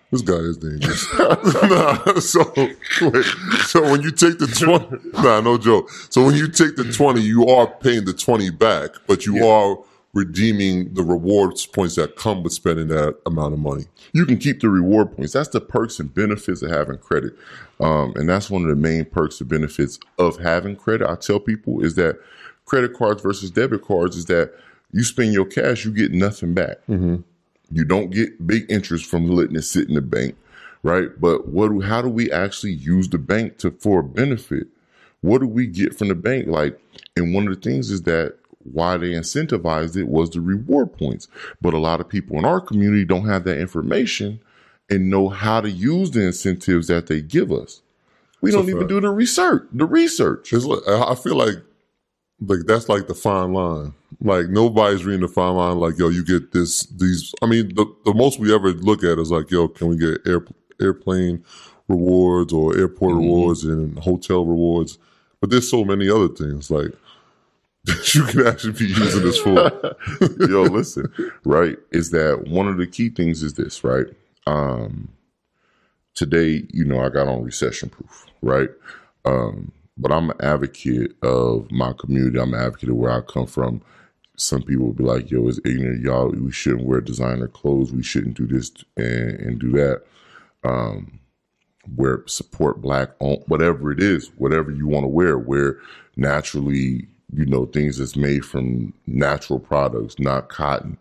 this guy is dangerous. nah, so wait, so when you take the twenty, nah, no joke. So when you take the twenty, you are paying the twenty back, but you are redeeming the rewards points that come with spending that amount of money. You can keep the reward points. That's the perks and benefits of having credit. Um, and that's one of the main perks and benefits of having credit. I tell people is that credit cards versus debit cards is that you spend your cash, you get nothing back. You don't get big interest from letting it sit in the bank, right? But what? How do we actually use the bank to for a benefit? What do we get from the bank? Like, and one of the things is that why they incentivized it was the reward points. But a lot of people in our community don't have that information and know how to use the incentives that they give us. We don't even do the research. The research. Like, I feel like like that's like the fine line. Like nobody's reading the fine line. Like yo, you get this these. I mean, the the most we ever look at is like yo, can we get air, airplane rewards or airport mm-hmm. rewards and hotel rewards? But there's so many other things like that you can actually be using this for. Yo, listen, right? Is that one of the key things is this, right? Um, today, you know, I got on recession proof, right? Um, but I'm an advocate of my community. I'm an advocate of where I come from. Some people will be like, yo, it's ignorant, y'all. We shouldn't wear designer clothes. We shouldn't do this and, and do that. Um, wear support black on whatever it is, whatever you want to wear, wear naturally, you know, things that's made from natural products, not cotton.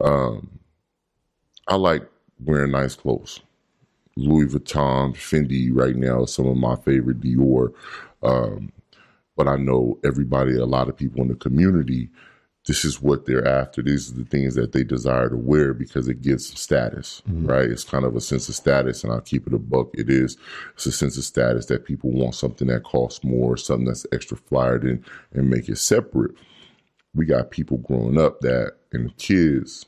Um, I like wearing nice clothes. Louis Vuitton, Fendi right now some of my favorite Dior. Um, but I know everybody, a lot of people in the community, this is what they're after. These are the things that they desire to wear because it gives them status, mm-hmm. right? It's kind of a sense of status, and I'll keep it a buck. It is. It's a sense of status that people want something that costs more, something that's extra flyered in, and make it separate. We got people growing up that and kids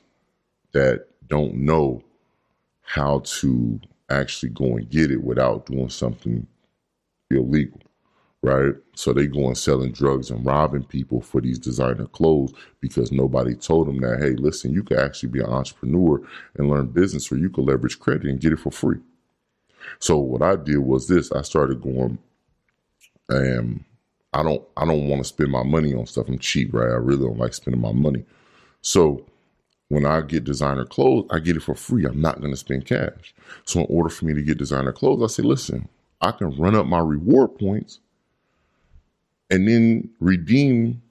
that don't know how to actually go and get it without doing something illegal, right? So they go and selling drugs and robbing people for these designer clothes because nobody told them that, hey, listen, you could actually be an entrepreneur and learn business or you could leverage credit and get it for free. So what I did was this, I started going and I don't I don't want to spend my money on stuff. I'm cheap, right? I really don't like spending my money. So when I get designer clothes, I get it for free. I'm not going to spend cash. So in order for me to get designer clothes, I say, listen, I can run up my reward points and then redeem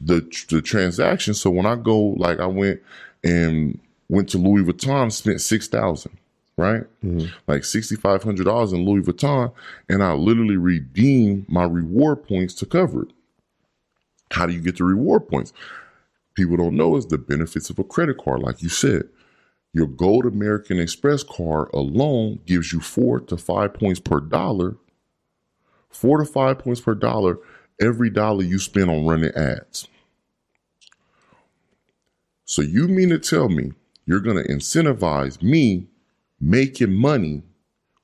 the the transaction. So when I go, like I went and went to Louis Vuitton, spent six thousand, right? Mm-hmm. Like sixty five hundred dollars in Louis Vuitton, and I literally redeem my reward points to cover it. How do you get the reward points? People don't know is the benefits of a credit card, like you said. Your Gold American Express card alone gives you four to five points per dollar. Four to five points per dollar every dollar you spend on running ads. So you mean to tell me you're going to incentivize me making money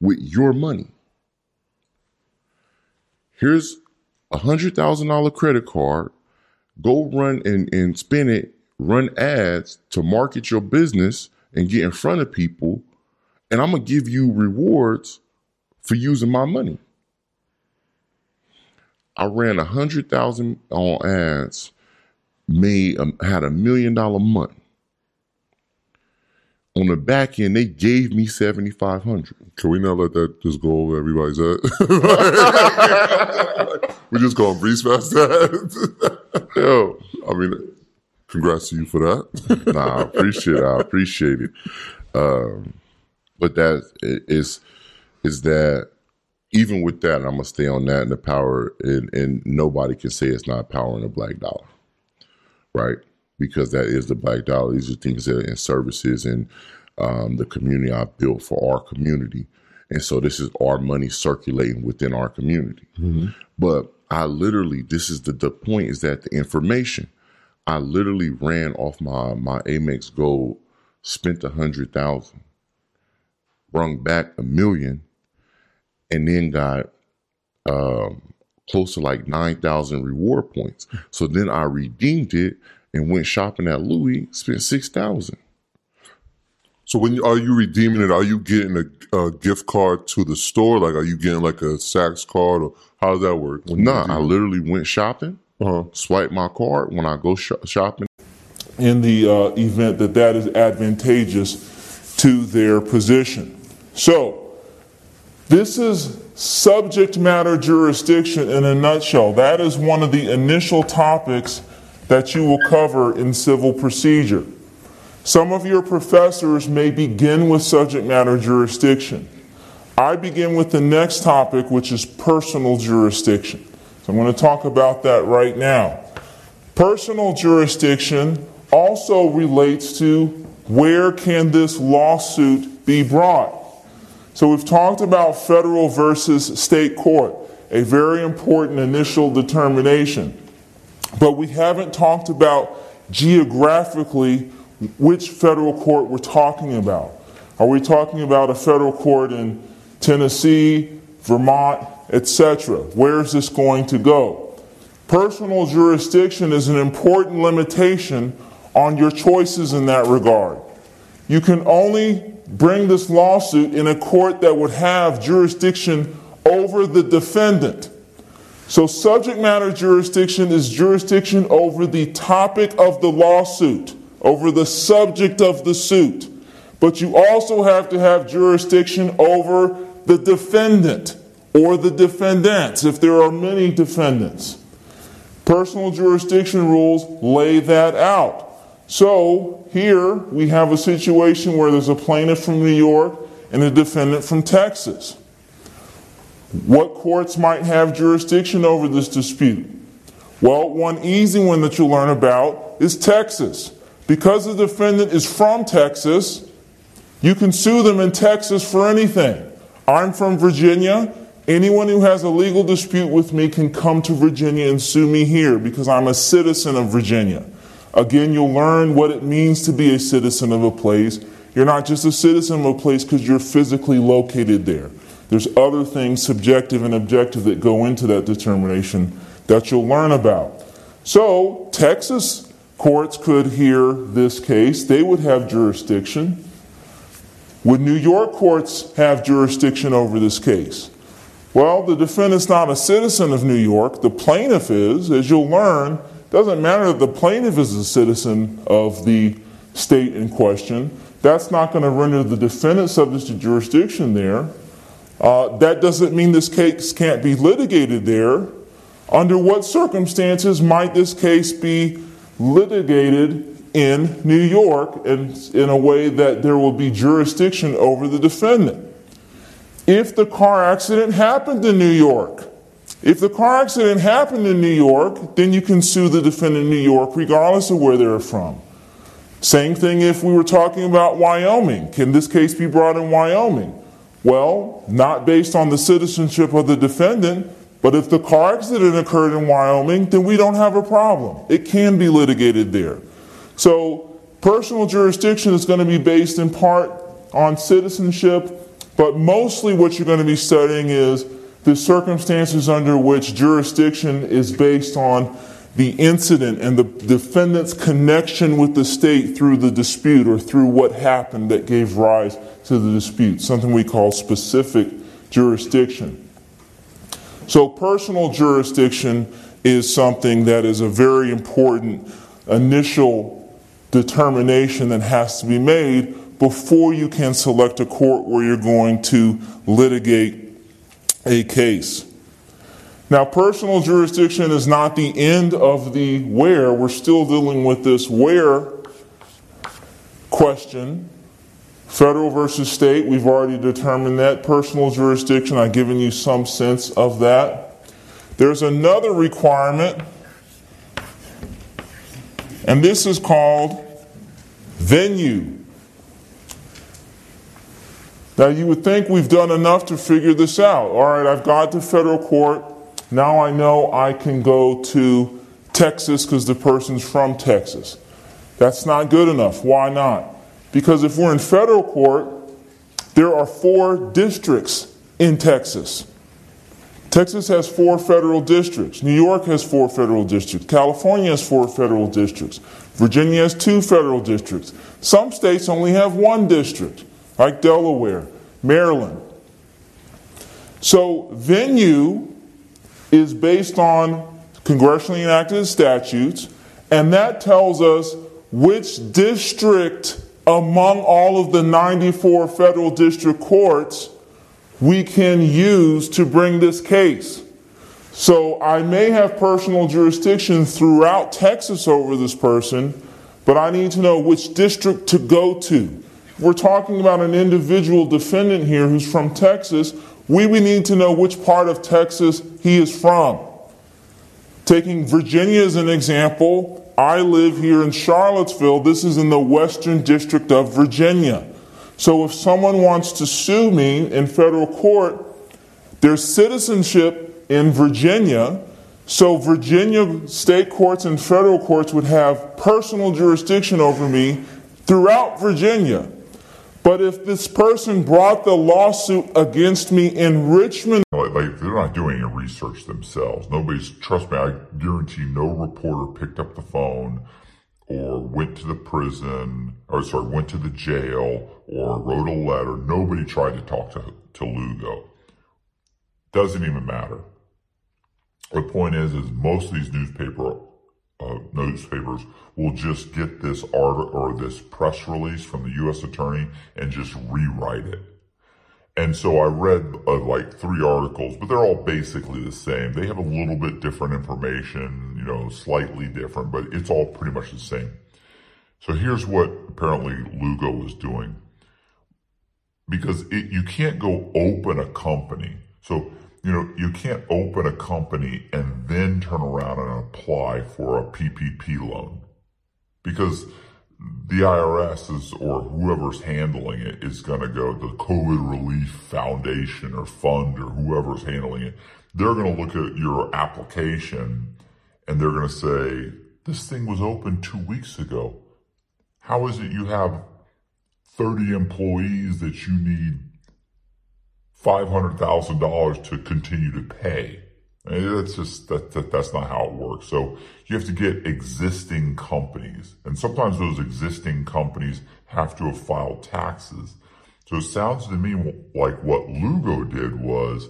with your money? Here's a hundred thousand dollar credit card. Go run and, and spend it, run ads to market your business and get in front of people. And I'm gonna give you rewards for using my money. I ran a hundred thousand on ads, made um, had a million dollar month. On the back end, they gave me seventy five hundred. Can we not let that just go over everybody's head? we just gonna breeze past that. Yo, I mean, congrats to you for that. nah, I appreciate it. I appreciate it. Um, but that is is that even with that, I'm gonna stay on that and the power, and, and nobody can say it's not power in the black dollar, right? Because that is the black dollar. These are things that are in services and um, the community I built for our community, And so this is our money circulating within our community. But I literally, this is the, the point is that the information, I literally ran off my, my Amex Gold, spent a hundred thousand, brung back a million, and then got um, close to like 9,000 reward points. So then I redeemed it and went shopping at Louis, spent 6,000. So when you, are you redeeming it? Are you getting a, a gift card to the store? Like, are you getting like a Saks card, or how does that work? Nah, I literally went shopping, Uh-huh. swipe my card when I go sh- shopping. in the uh, event that that is advantageous to their position. So, this is subject matter jurisdiction in a nutshell. That is one of the initial topics that you will cover in civil procedure. Some of your professors may begin with subject matter jurisdiction. I begin with the next topic, which is personal jurisdiction. So I'm going to talk about that right now. Personal jurisdiction also relates to where can this lawsuit be brought. So we've talked about federal versus state court, a very important initial determination. But we haven't talked about geographically which federal court we're talking about. Are we talking about a federal court in Tennessee, Vermont, etc.? Where is this going to go? Personal jurisdiction is an important limitation on your choices in that regard. You can only bring this lawsuit in a court that would have jurisdiction over the defendant. So, subject matter jurisdiction is jurisdiction over the topic of the lawsuit, over the subject of the suit. But you also have to have jurisdiction over the defendant or the defendants if there are many defendants. Personal jurisdiction rules lay that out. So here we have a situation where there's a plaintiff from New York and a defendant from Texas. What courts might have jurisdiction over this dispute? Well, one easy one that you'll learn about is Texas. Because the defendant is from Texas, you can sue them in Texas for anything. I'm from Virginia. Anyone who has a legal dispute with me can come to Virginia and sue me here because I'm a citizen of Virginia. Again, you'll learn what it means to be a citizen of a place. You're not just a citizen of a place because you're physically located there. There's other things, subjective and objective, that go into that determination that you'll learn about. So, Texas courts could hear this case, they would have jurisdiction. Would New York courts have jurisdiction over this case? Well, the defendant's not a citizen of New York. The plaintiff is. As you'll learn, doesn't matter that the plaintiff is a citizen of the state in question. That's not going to render the defendant subject to jurisdiction there. Uh, that doesn't mean this case can't be litigated there. Under what circumstances might this case be litigated in New York in, in a way that there will be jurisdiction over the defendant? If the car accident happened in New York, if the car accident happened in New York, then you can sue the defendant in New York regardless of where they're from. Same thing if we were talking about Wyoming. Can this case be brought in Wyoming? Well, not based on the citizenship of the defendant, but if the car accident occurred in Wyoming, then we don't have a problem. It can be litigated there. So, personal jurisdiction is going to be based in part on citizenship, but mostly what you're going to be studying is the circumstances under which jurisdiction is based on the incident and the defendant's connection with the state through the dispute or through what happened that gave rise to the dispute, something we call specific jurisdiction. So, personal jurisdiction is something that is a very important initial determination that has to be made before you can select a court where you're going to litigate a case. Now, personal jurisdiction is not the end of the where. We're still dealing with this where question. Federal versus state, we've already determined that. Personal jurisdiction, I've given you some sense of that. There's another requirement, and this is called venue. Now, you would think we've done enough to figure this out. All right, I've got to federal court. Now I know I can go to Texas because the person's from Texas. That's not good enough. Why not? Because if we're in federal court, there are four districts in Texas. Texas has four federal districts. New York has four federal districts. California has four federal districts. Virginia has two federal districts. Some states only have one district, like Delaware, Maryland. So, venue is based on congressionally enacted statutes, and that tells us which district among all of the 94 federal district courts we can use to bring this case. So I may have personal jurisdiction throughout Texas over this person, but I need to know which district to go to. We're talking about an individual defendant here who's from Texas. We would need to know which part of Texas he is from. Taking Virginia as an example, I live here in Charlottesville. This is in the Western District of Virginia. So if someone wants to sue me in federal court, there's citizenship in Virginia. So Virginia state courts and federal courts would have personal jurisdiction over me throughout Virginia. But if this person brought the lawsuit against me in Richmond, like, like they're not doing any research themselves. Nobody's trust me. I guarantee no reporter picked up the phone or went to the prison, or sorry, went to the jail, or wrote a letter. Nobody tried to talk to, to Lugo. Doesn't even matter. The point is, is most of these newspaper uh, newspapers will just get this art or this press release from the U.S. attorney and just rewrite it. And so I read uh, like three articles, but they're all basically the same. They have a little bit different information, you know, slightly different, but it's all pretty much the same. So here's what apparently Lugo was doing. Because it, you can't go open a company. So, you know, you can't open a company and then turn around and apply for a PPP loan. Because the IRS is, or whoever's handling it is going to go, the COVID Relief Foundation or fund or whoever's handling it, they're going to look at your application and they're going to say, this thing was open two weeks ago. How is it you have 30 employees that you need $500,000 to continue to pay? That's just that, that that's not how it works. So you have to get existing companies, and sometimes those existing companies have to have filed taxes. So it sounds to me like what Lugo did was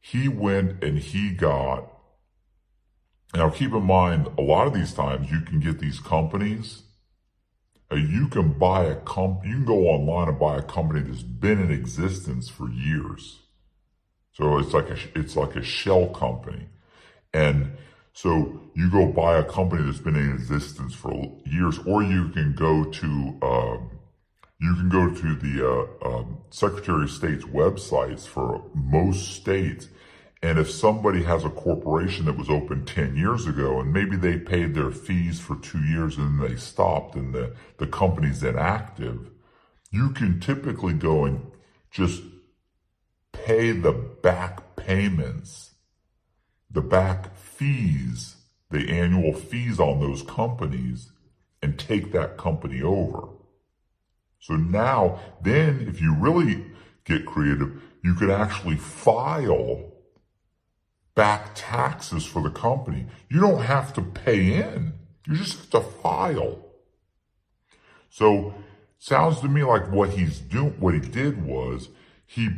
he went and he got. Now keep in mind, a lot of these times you can get these companies. Uh, you can buy a comp. You can go online and buy a company that's been in existence for years. So it's like a, it's like a shell company. And so you go buy a company that's been in existence for years, or you can go to, um, you can go to the uh, um, Secretary of State's websites for most states. And if somebody has a corporation that was open 10 years ago and maybe they paid their fees for two years and then they stopped and the, the company's inactive, you can typically go and just pay the back payments, the back fees, the annual fees on those companies and take that company over. So now, then if you really get creative, you could actually file back taxes for the company. You don't have to pay in. You just have to file. So sounds to me like what he's doing, what he did was he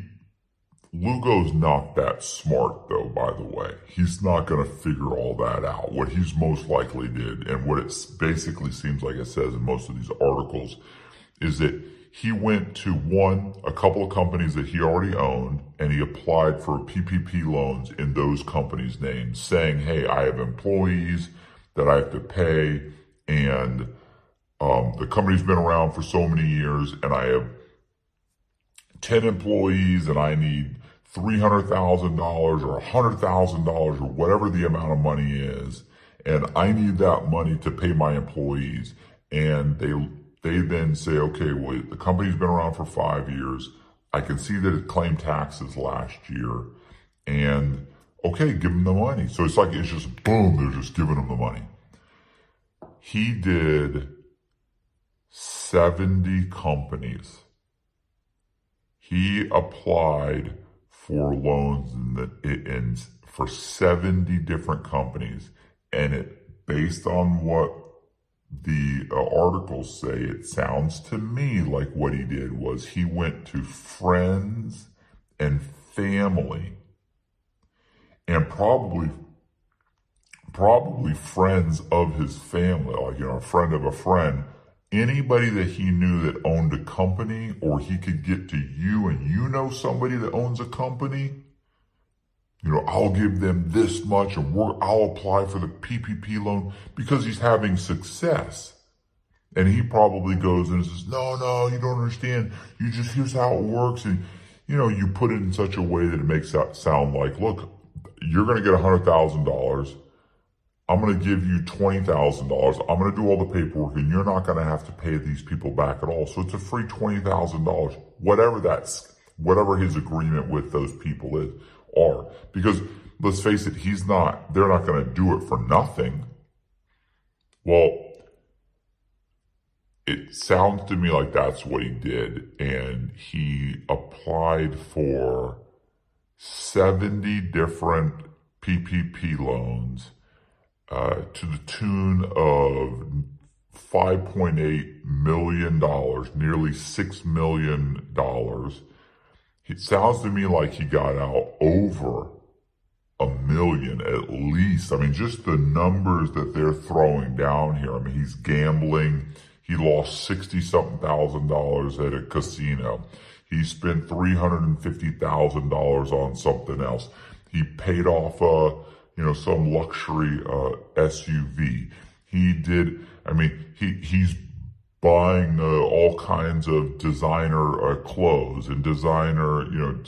Lugo's not that smart, though, by the way. He's not going to figure all that out. What he's most likely did, and what it basically seems like it says in most of these articles, is that he went to one, a couple of companies that he already owned, and he applied for PPP loans in those companies' names, saying, hey, I have employees that I have to pay, and um, the company's been around for so many years, and I have 10 employees and I need $300,000 or $100,000 or whatever the amount of money is. And I need that money to pay my employees. And they, they then say, okay, well, the company's been around for five years. I can see that it claimed taxes last year, and okay, give them the money. So it's like it's just boom, they're just giving them the money. He did 70 companies. He applied for loans in, the, in for 70 different companies, and it based on what the uh, articles say, it sounds to me like what he did was he went to friends and family and probably probably friends of his family, like you know, a friend of a friend, anybody that he knew that owned a company, or he could get to you and you know somebody that owns a company, you know, I'll give them this much and I'll apply for the PPP loan because he's having success. And he probably goes and says, no, no, you don't understand. You just, here's how it works. And, you know, you put it in such a way that it makes that sound like, look, you're going to get a hundred thousand dollars. I'm going to give you $20,000. I'm going to do all the paperwork and you're not going to have to pay these people back at all. So it's a free $20,000, whatever that's, whatever his agreement with those people is are. Because let's face it, he's not, they're not going to do it for nothing. Well, it sounds to me like that's what he did. And he applied for 70 different PPP loans uh, to the tune of $5.8 million, nearly $6 million it sounds to me like he got out over a million at least. I mean, just the numbers that they're throwing down here. I mean, he's gambling. He lost 60 something thousand dollars at a casino. He spent $350,000 on something else. He paid off, uh, you know, some luxury, uh, SUV. He did, I mean, he, he's buying uh, all kinds of designer uh, clothes and designer, you know,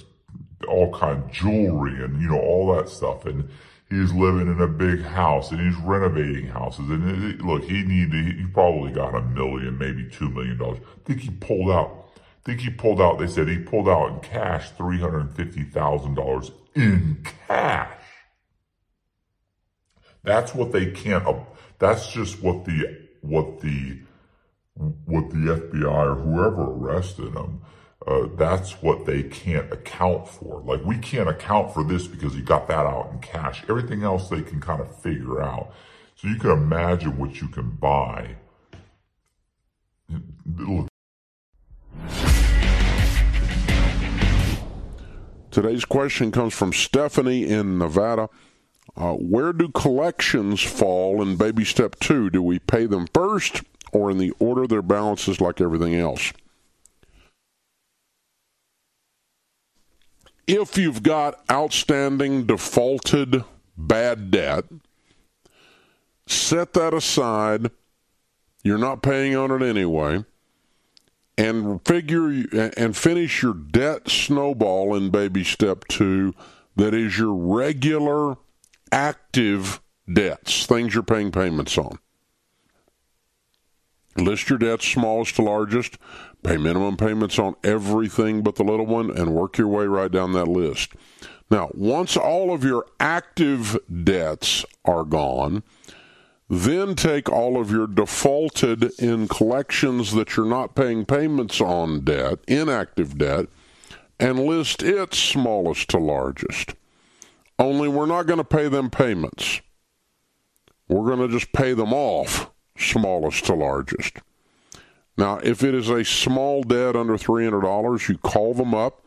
all kind of jewelry and, you know, all that stuff. And he's living in a big house and he's renovating houses. And it, look, he needed, he probably got a million, maybe two million dollars. I think he pulled out, I think he pulled out, they said he pulled out in cash $350,000 in cash. That's what they can't, that's just what the, what the, what the FBI or whoever arrested him, uh, that's what they can't account for. Like we can't account for this because he got that out in cash. Everything else they can kind of figure out. So you can imagine what you can buy. Today's question comes from Stephanie in Nevada. Uh, where do collections fall in baby step two? Do we pay them first or in the order their balances like everything else. If you've got outstanding defaulted bad debt, set that aside. You're not paying on it anyway. And figure and finish your debt snowball in baby step two that is your regular active debts, things you're paying payments on. List your debts smallest to largest, pay minimum payments on everything but the little one, and work your way right down that list. Now, once all of your active debts are gone, then take all of your defaulted in collections that you're not paying payments on debt, inactive debt, and list its smallest to largest. Only we're not going to pay them payments. We're going to just pay them off smallest to largest. Now, if it is a small debt under $300, you call them up.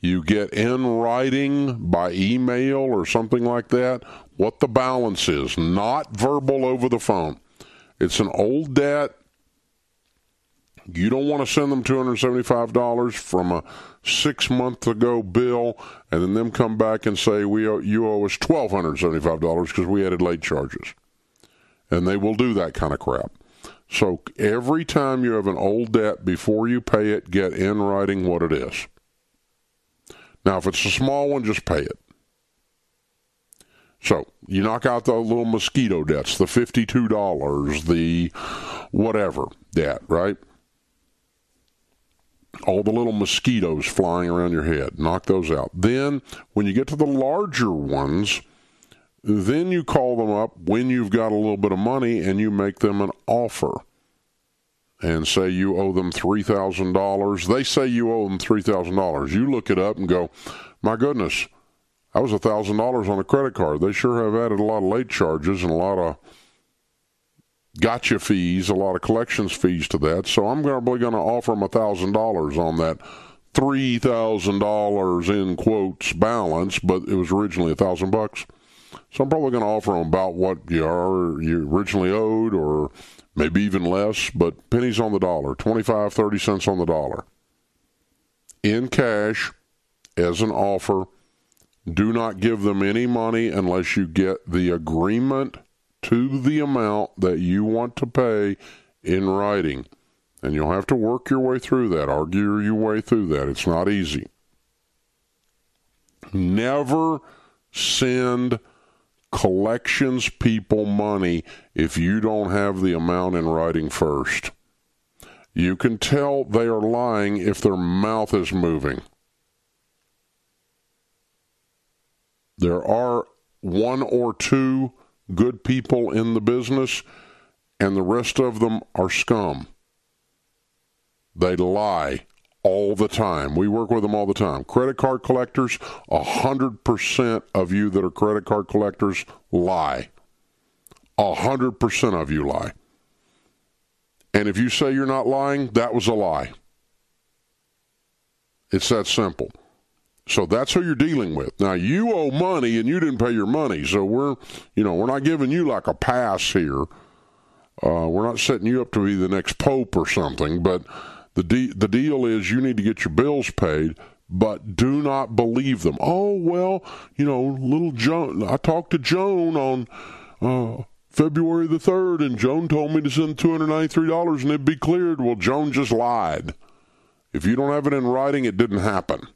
You get in writing by email or something like that what the balance is, not verbal over the phone. It's an old debt. You don't want to send them $275 from a six month ago bill and then them come back and say we owe, you owe us $1,275 because we added late charges and they will do that kind of crap. So every time you have an old debt, before you pay it, get in writing what it is. Now, if it's a small one, just pay it. So you knock out the little mosquito debts, the $52, the whatever debt, right? all the little mosquitoes flying around your head. Knock those out. Then, when you get to the larger ones, then you call them up when you've got a little bit of money and you make them an offer and say you owe them $3,000. They say you owe them $3,000. You look it up and go, my goodness, that was $1,000 on a credit card. They sure have added a lot of late charges and a lot of gotcha fees, a lot of collections fees to that. So I'm probably going to offer them $1,000 on that $3,000 in quotes balance, but it was originally a 1000 bucks. So I'm probably going to offer them about what you are you originally owed or maybe even less, but pennies on the dollar, 25, 30 cents on the dollar. In cash as an offer. Do not give them any money unless you get the agreement to the amount that you want to pay in writing. And you'll have to work your way through that, argue your way through that. It's not easy. Never send collections people money if you don't have the amount in writing first. You can tell they are lying if their mouth is moving. There are one or two good people in the business, and the rest of them are scum. They lie all the time. We work with them all the time. Credit card collectors, 100% of you that are credit card collectors lie. 100% of you lie. And if you say you're not lying, that was a lie. It's that simple. So that's who you're dealing with. Now you owe money and you didn't pay your money. So we're, you know, we're not giving you like a pass here. Uh, we're not setting you up to be the next pope or something. But the de- the deal is you need to get your bills paid. But do not believe them. Oh well, you know, little Joan. I talked to Joan on uh, February the third, and Joan told me to send two hundred ninety three dollars and it'd be cleared. Well, Joan just lied. If you don't have it in writing, it didn't happen.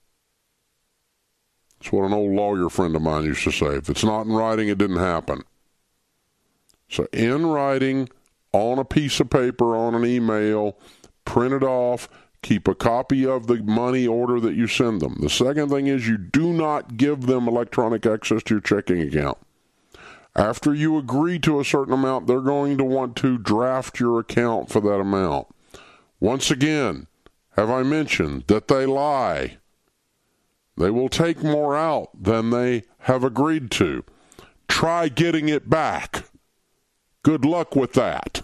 That's what an old lawyer friend of mine used to say. If it's not in writing, it didn't happen. So, in writing, on a piece of paper, on an email, print it off, keep a copy of the money order that you send them. The second thing is you do not give them electronic access to your checking account. After you agree to a certain amount, they're going to want to draft your account for that amount. Once again, have I mentioned that they lie? They will take more out than they have agreed to. Try getting it back. Good luck with that.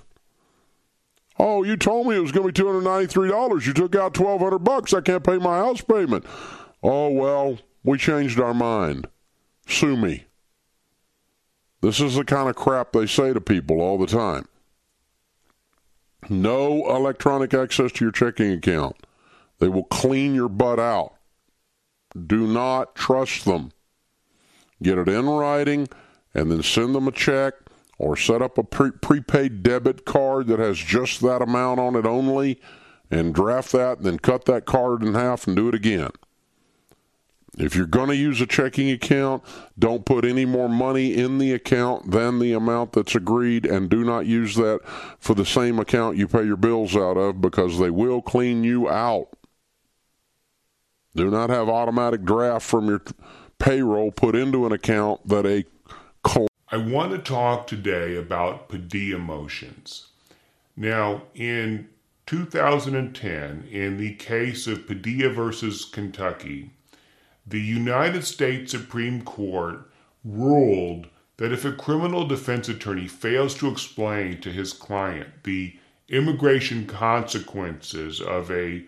Oh, you told me it was going to be $293. You took out 1200 bucks. I can't pay my house payment. Oh, well, we changed our mind. Sue me. This is the kind of crap they say to people all the time. No electronic access to your checking account. They will clean your butt out. Do not trust them. Get it in writing and then send them a check or set up a pre- prepaid debit card that has just that amount on it only and draft that and then cut that card in half and do it again. If you're going to use a checking account, don't put any more money in the account than the amount that's agreed, and do not use that for the same account you pay your bills out of because they will clean you out. Do not have automatic draft from your payroll put into an account that a I want to talk today about Padilla motions. Now, in 2010, in the case of Padilla versus Kentucky, the United States Supreme Court ruled that if a criminal defense attorney fails to explain to his client the immigration consequences of a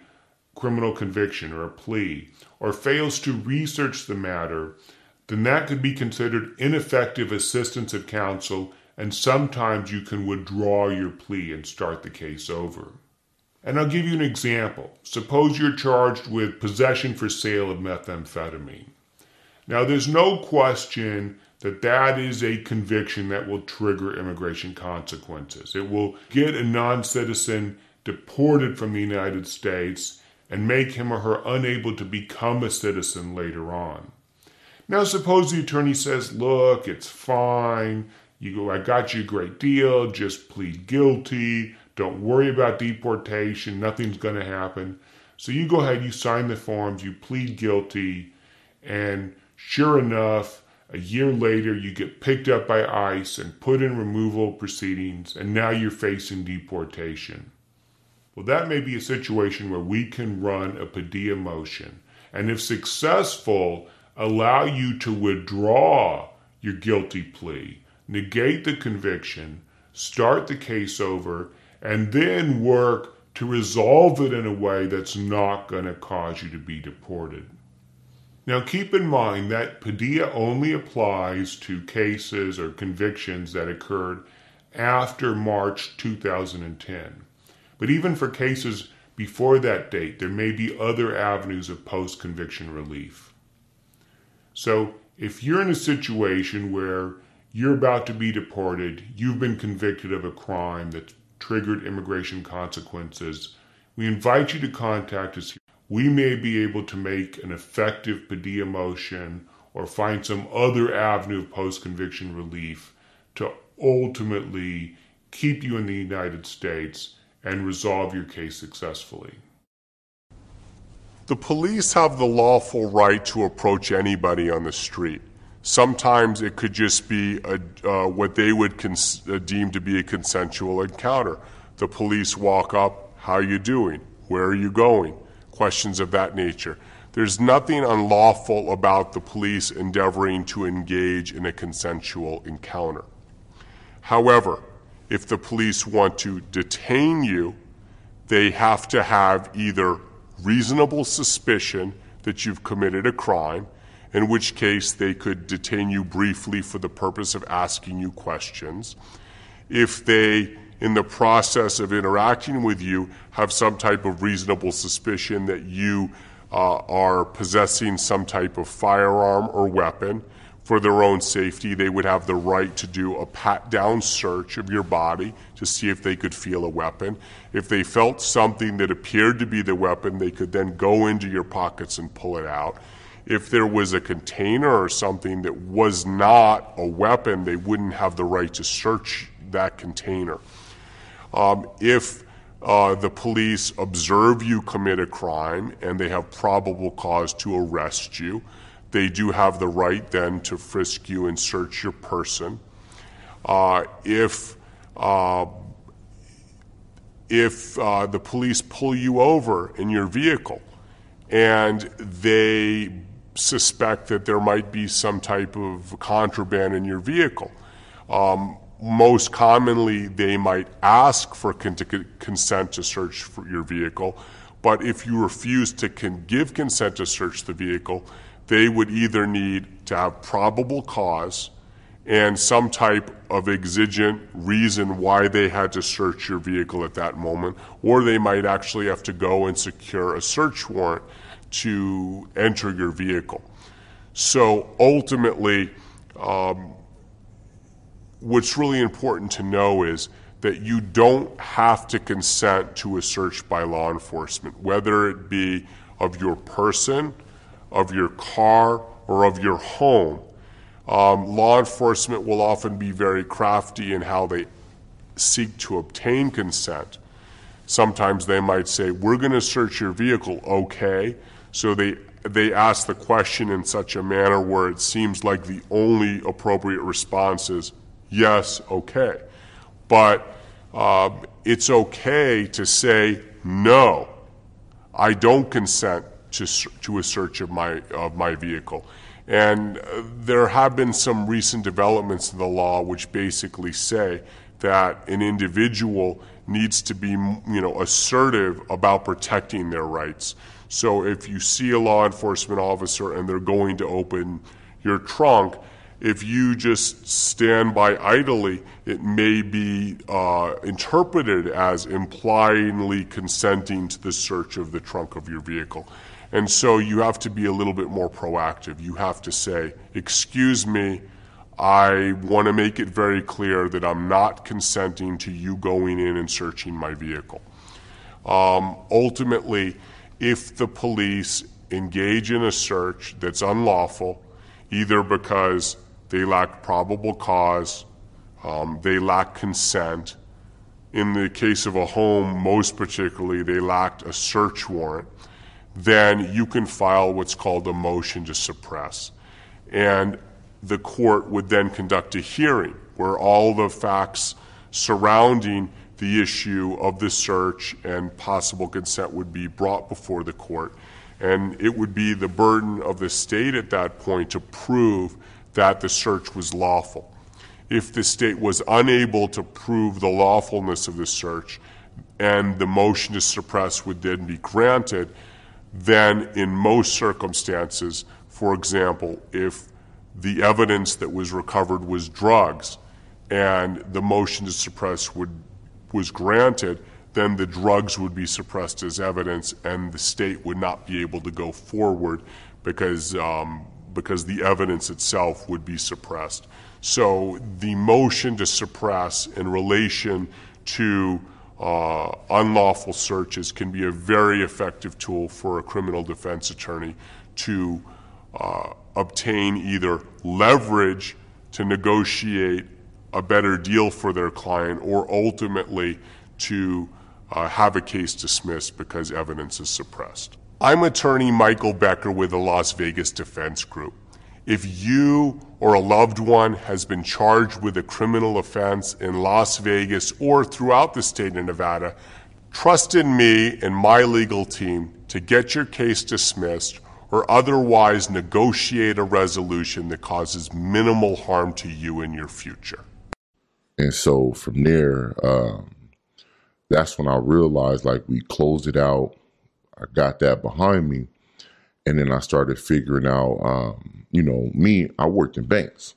criminal conviction or a plea, or fails to research the matter, then that could be considered ineffective assistance of counsel, and sometimes you can withdraw your plea and start the case over. And I'll give you an example. Suppose you're charged with possession for sale of methamphetamine. Now, there's no question that that is a conviction that will trigger immigration consequences. It will get a non citizen deported from the United States and make him or her unable to become a citizen later on. Now, suppose the attorney says, Look, it's fine. You go, I got you a great deal. Just plead guilty. Don't worry about deportation. Nothing's going to happen. So you go ahead, you sign the forms, you plead guilty, and sure enough, a year later, you get picked up by ICE and put in removal proceedings, and now you're facing deportation. Well, that may be a situation where we can run a Padilla motion, and if successful, allow you to withdraw your guilty plea, negate the conviction, start the case over, and then work to resolve it in a way that's not going to cause you to be deported. Now, keep in mind that Padilla only applies to cases or convictions that occurred after March 2010. But even for cases before that date, there may be other avenues of post conviction relief. So, if you're in a situation where you're about to be deported, you've been convicted of a crime that triggered immigration consequences, we invite you to contact us. We may be able to make an effective Padilla motion or find some other avenue of post conviction relief to ultimately keep you in the United States and resolve your case successfully. The police have the lawful right to approach anybody on the street. Sometimes it could just be a, uh, what they would cons- uh, deem to be a consensual encounter. The police walk up, How are you doing? Where are you going? Questions of that nature. There's nothing unlawful about the police endeavoring to engage in a consensual encounter. However, if the police want to detain you, they have to have either reasonable suspicion that you've committed a crime in which case they could detain you briefly for the purpose of asking you questions. If they, in the process of interacting with you, have some type of reasonable suspicion that you uh, are possessing some type of firearm or weapon, for their own safety, they would have the right to do a pat down search of your body to see if they could feel a weapon. If they felt something that appeared to be the weapon, they could then go into your pockets and pull it out. If there was a container or something that was not a weapon, they wouldn't have the right to search that container. Um, if uh, the police observe you commit a crime and they have probable cause to arrest you, they do have the right then to frisk you and search your person. Uh, if uh, if uh, the police pull you over in your vehicle and they suspect that there might be some type of contraband in your vehicle. Um, most commonly, they might ask for con- consent to search your vehicle, but if you refuse to con- give consent to search the vehicle, they would either need to have probable cause and some type of exigent reason why they had to search your vehicle at that moment, or they might actually have to go and secure a search warrant to enter your vehicle. So ultimately, um, what's really important to know is that you don't have to consent to a search by law enforcement, whether it be of your person, of your car, or of your home. Um, law enforcement will often be very crafty in how they seek to obtain consent. Sometimes they might say, We're going to search your vehicle, okay? So they they ask the question in such a manner where it seems like the only appropriate response is yes, okay. But uh, it's okay to say no. I don't consent to, to a search of my of my vehicle. And uh, there have been some recent developments in the law which basically say that an individual needs to be, you know, assertive about protecting their rights. So if you see a law enforcement officer and they're going to open your trunk, if you just stand by idly, it may be uh, interpreted as implyingly consenting to the search of the trunk of your vehicle. And so you have to be a little bit more proactive. You have to say, Excuse me, I want to make it very clear that I'm not consenting to you going in and searching my vehicle. Um, ultimately, if the police engage in a search that's unlawful, either because they lack probable cause, um, they lack consent. In the case of a home, most particularly, they lacked a search warrant. Then you can file what's called a motion to suppress. And the court would then conduct a hearing where all the facts surrounding the issue of the search and possible consent would be brought before the court. And it would be the burden of the state at that point to prove that the search was lawful. If the state was unable to prove the lawfulness of the search and the motion to suppress would then be granted, then in most circumstances, for example, if the evidence that was recovered was drugs and the motion to suppress would, was granted, then the drugs would be suppressed as evidence and the state would not be able to go forward because, um, because the evidence itself would be suppressed. So the motion to suppress in relation to uh, unlawful searches can be a very effective tool for a criminal defense attorney to uh, obtain either leverage to negotiate a better deal for their client or ultimately to uh, have a case dismissed because evidence is suppressed. I'm attorney Michael Becker with the Las Vegas Defense Group. If you or a loved one has been charged with a criminal offense in Las Vegas or throughout the state of Nevada, trust in me and my legal team to get your case dismissed or otherwise negotiate a resolution that causes minimal harm to you in your future. And so from there, um, that's when I realized like we closed it out. I got that behind me. And then I started figuring out, um, you know, me, I worked in banks.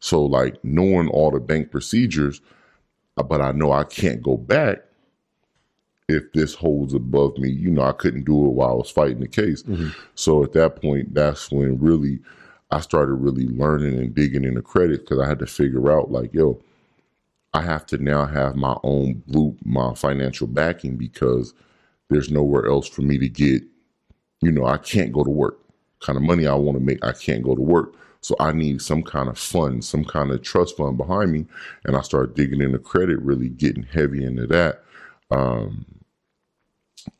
So, like, knowing all the bank procedures, uh, but I know I can't go back if this holds above me. You know, I couldn't do it while I was fighting the case. Mm-hmm. So, at that point, that's when really I started really learning and digging into credit because I had to figure out, like, yo, I have to now have my own blue, my financial backing because there's nowhere else for me to get you know, I can't go to work. Kind of money I want to make, I can't go to work. So I need some kind of fund, some kind of trust fund behind me. And I started digging into credit, really getting heavy into that. Um,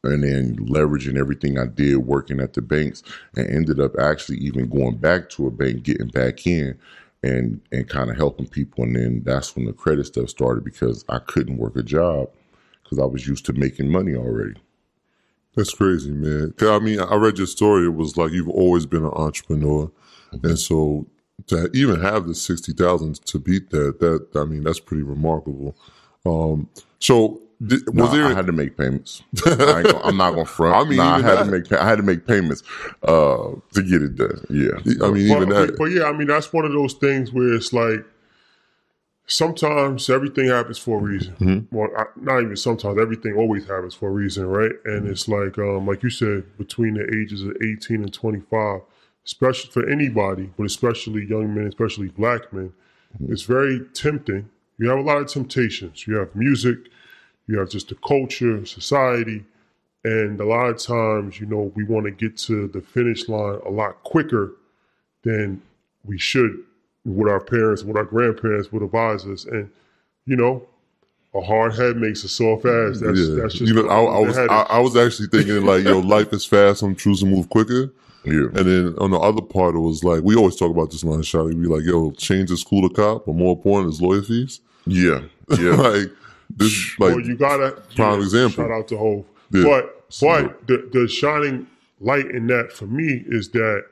and then leveraging everything I did working at the banks and ended up actually even going back to a bank, getting back in and and kind of helping people. And then that's when the credit stuff started because I couldn't work a job because I was used to making money already. That's crazy, man. I mean, I read your story. It was like you've always been an entrepreneur, mm-hmm. and so to even have the sixty thousand to beat that, that I mean, that's pretty remarkable. Um, so was nah, there? I had to make payments. I am not gonna front. I mean, nah, I had that. to make. I had to make payments uh, to get it done. Yeah, I mean, but, even that. But yeah, I mean, that's one of those things where it's like sometimes everything happens for a reason. Mm-hmm. Well, I, not even sometimes. Everything always happens for a reason, right? And it's like, um, like you said, between the ages of eighteen and twenty five, especially for anybody, but especially young men, especially black men, mm-hmm. it's very tempting. You have a lot of temptations. You have music, you have just the culture, society, and a lot of times, you know, we want to get to the finish line a lot quicker than we should what our parents, what our grandparents would advise us. And, you know, a hard head makes a soft ass. That's, yeah. that's just, you know, I, I was, I, I, was actually thinking like, yo, life is fast. I'm choosing to move quicker. Yeah. And then on the other part, it was like, we always talk about this line shot. We like, yo, change is school to cop, but more important is lawyer fees. Yeah. Yeah. like, this, like, well, you gotta, prime yeah, example. Shout out to Hove. Yeah. But, but the, the shining light in that for me is that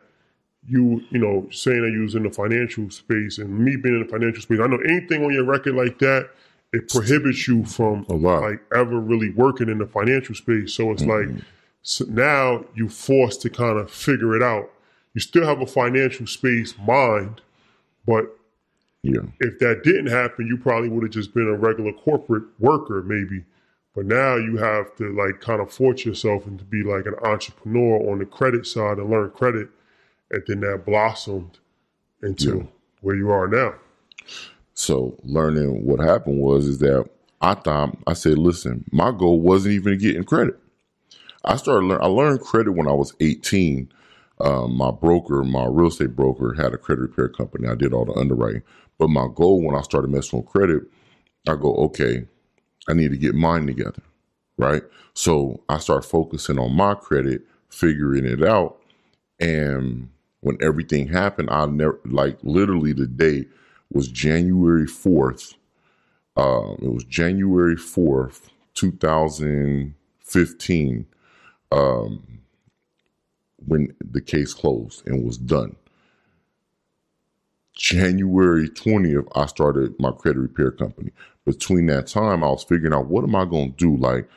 you, you know, saying that you was in the financial space and me being in the financial space, I know anything on your record like that, it prohibits you from a lot. like ever really working in the financial space. So it's mm-hmm. like so now you're forced to kind of figure it out. You still have a financial space mind, but yeah. if that didn't happen, you probably would have just been a regular corporate worker, maybe. But now you have to like kind of force yourself and to be like an entrepreneur on the credit side and learn credit and then that blossomed into yeah. where you are now. So learning what happened was is that I thought I said, listen, my goal wasn't even getting credit. I started learn. I learned credit when I was 18. Um, my broker, my real estate broker, had a credit repair company. I did all the underwriting. But my goal when I started messing with credit, I go, okay, I need to get mine together, right? So I start focusing on my credit figuring it out. And when everything happened, I never like literally the day was January fourth. Um, it was January fourth, two thousand fifteen, um, when the case closed and was done. January 20th, I started my credit repair company. Between that time, I was figuring out what am I going to do? Like,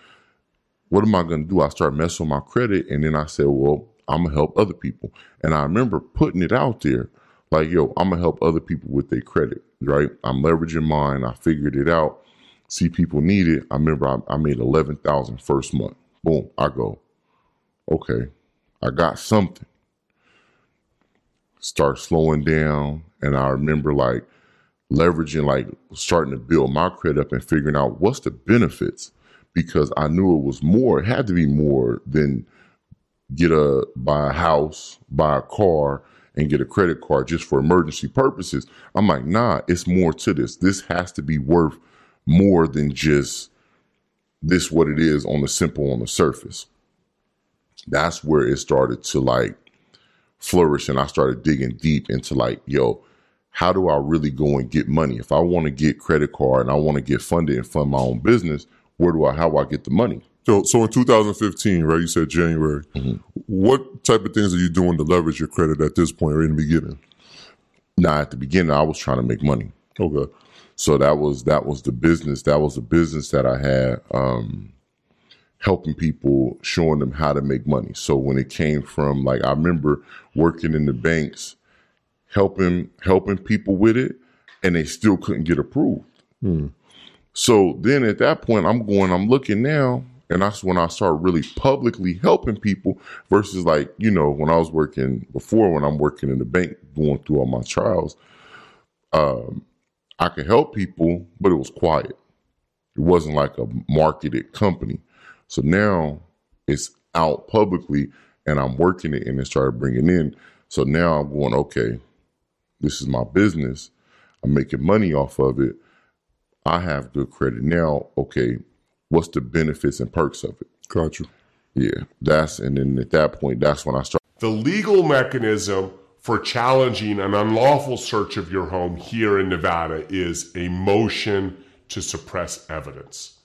what am I going to do? I started messing with my credit. And then I said, well, I'm to help other people. And I remember putting it out there like, yo, I'm to help other people with their credit, right? I'm leveraging mine. I figured it out. See people need it. I remember I, I made 11,000 first month. Boom. I go, okay, I got something. Start slowing down. And I remember like leveraging, like starting to build my credit up and figuring out what's the benefits because I knew it was more, it had to be more than get a, buy a house, buy a car, and get a credit card just for emergency purposes. I'm like, nah, it's more to this. This has to be worth more than just this what it is on the simple on the surface. That's where it started to like flourish and I started digging deep into like, yo, how do I really go and get money? If I want to get credit card and I want to get funded and fund my own business, where do I how do I get the money? So, so in 2015, right? You said January. Mm-hmm. What type of things are you doing to leverage your credit at this point, or in the beginning? Now, at the beginning, I was trying to make money. Okay. So that was that was the business. That was the business that I had. Um, helping people, showing them how to make money. So when it came from like I remember working in the banks, helping helping people with it, and they still couldn't get approved. Hmm. So then at that point, I'm going, I'm looking now, and that's when I start really publicly helping people versus like, you know, when I was working before, when I'm working in the bank, going through all my trials, um, I could help people, but it was quiet. It wasn't like a marketed company. So now it's out publicly and I'm working it and it started bringing in. So now I'm going, okay, this is my business. I'm making money off of it. I have good credit. Now, okay, what's the benefits and perks of it? Gotcha. Yeah, that's, and then at that point, that's when I start. The legal mechanism for challenging an unlawful search of your home here in Nevada is a motion to suppress evidence.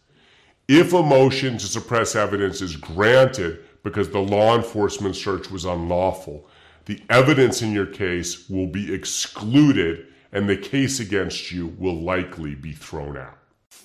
If a motion to suppress evidence is granted because the law enforcement search was unlawful, the evidence in your case will be excluded and the case against you will likely be thrown out.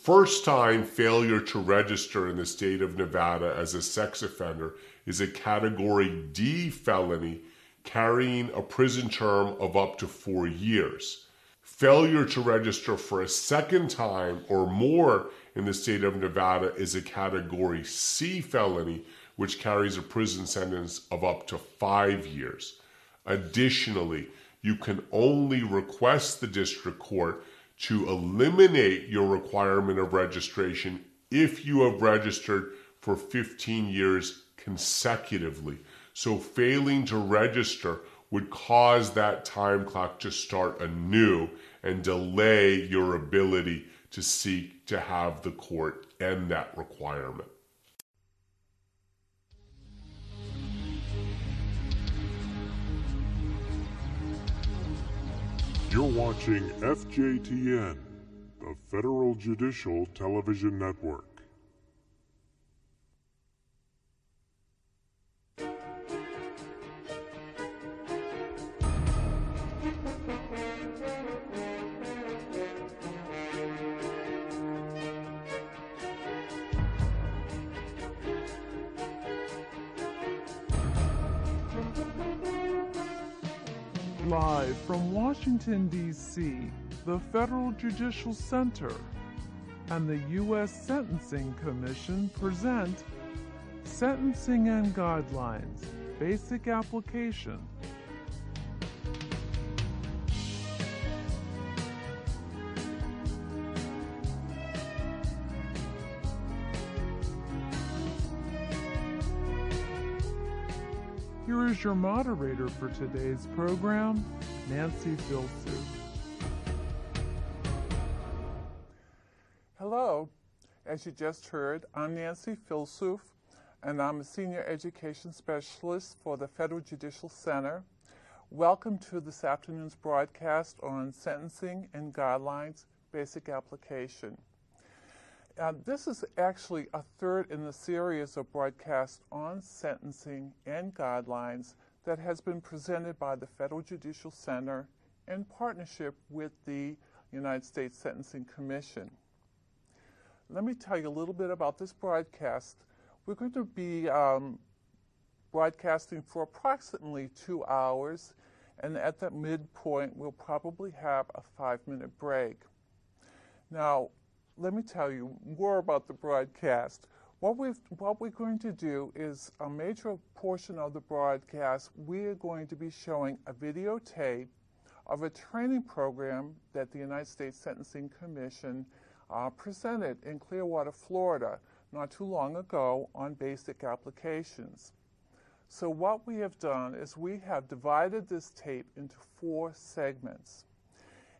First time failure to register in the state of Nevada as a sex offender is a category D felony carrying a prison term of up to four years. Failure to register for a second time or more in the state of Nevada is a category C felony, which carries a prison sentence of up to five years. Additionally, you can only request the district court to eliminate your requirement of registration if you have registered for 15 years consecutively. So failing to register would cause that time clock to start anew and delay your ability to seek to have the court end that requirement. You're watching FJTN, the Federal Judicial Television Network. From Washington, D.C., the Federal Judicial Center and the U.S. Sentencing Commission present Sentencing and Guidelines Basic Application. Here is your moderator for today's program, Nancy Filsuf. Hello. As you just heard, I'm Nancy Filsuf, and I'm a Senior Education Specialist for the Federal Judicial Center. Welcome to this afternoon's broadcast on Sentencing and Guidelines Basic Application. Uh, this is actually a third in the series of broadcasts on sentencing and guidelines that has been presented by the Federal Judicial Center in partnership with the United States Sentencing Commission. Let me tell you a little bit about this broadcast. We're going to be um, broadcasting for approximately two hours, and at that midpoint, we'll probably have a five minute break. Now, let me tell you more about the broadcast. What, we what we're going to do is a major portion of the broadcast, we are going to be showing a videotape of a training program that the United States Sentencing Commission uh, presented in Clearwater, Florida, not too long ago on basic applications. So, what we have done is we have divided this tape into four segments.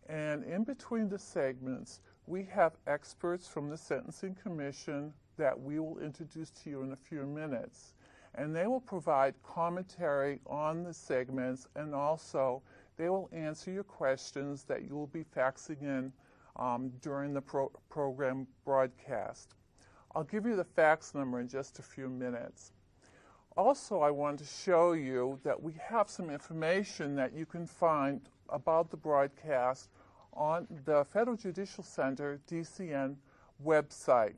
And in between the segments, we have experts from the Sentencing Commission that we will introduce to you in a few minutes. And they will provide commentary on the segments and also they will answer your questions that you will be faxing in um, during the pro- program broadcast. I'll give you the fax number in just a few minutes. Also, I want to show you that we have some information that you can find about the broadcast on the Federal Judicial Center DCN website.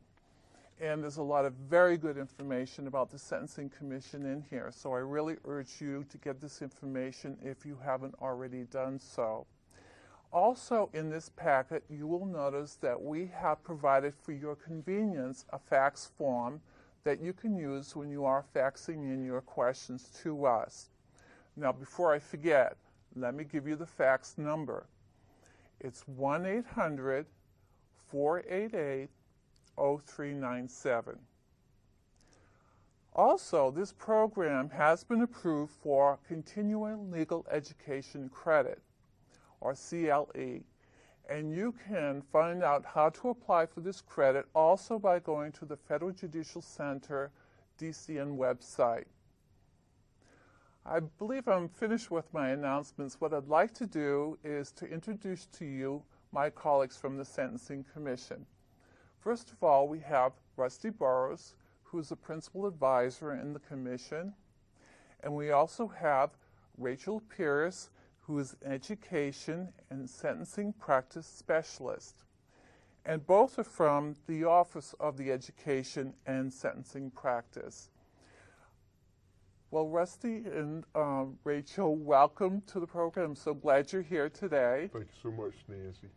And there's a lot of very good information about the Sentencing Commission in here. So I really urge you to get this information if you haven't already done so. Also, in this packet, you will notice that we have provided for your convenience a fax form that you can use when you are faxing in your questions to us. Now, before I forget, let me give you the fax number. It's 1 800 488 0397. Also, this program has been approved for Continuing Legal Education Credit, or CLE, and you can find out how to apply for this credit also by going to the Federal Judicial Center DCN website. I believe I'm finished with my announcements. What I'd like to do is to introduce to you my colleagues from the Sentencing Commission. First of all, we have Rusty Burrows, who's the principal advisor in the commission. And we also have Rachel Pierce, who is an education and sentencing practice specialist. And both are from the Office of the Education and Sentencing Practice. Well, Rusty and um, Rachel, welcome to the program. I'm so glad you're here today. Thank you so much, Nancy.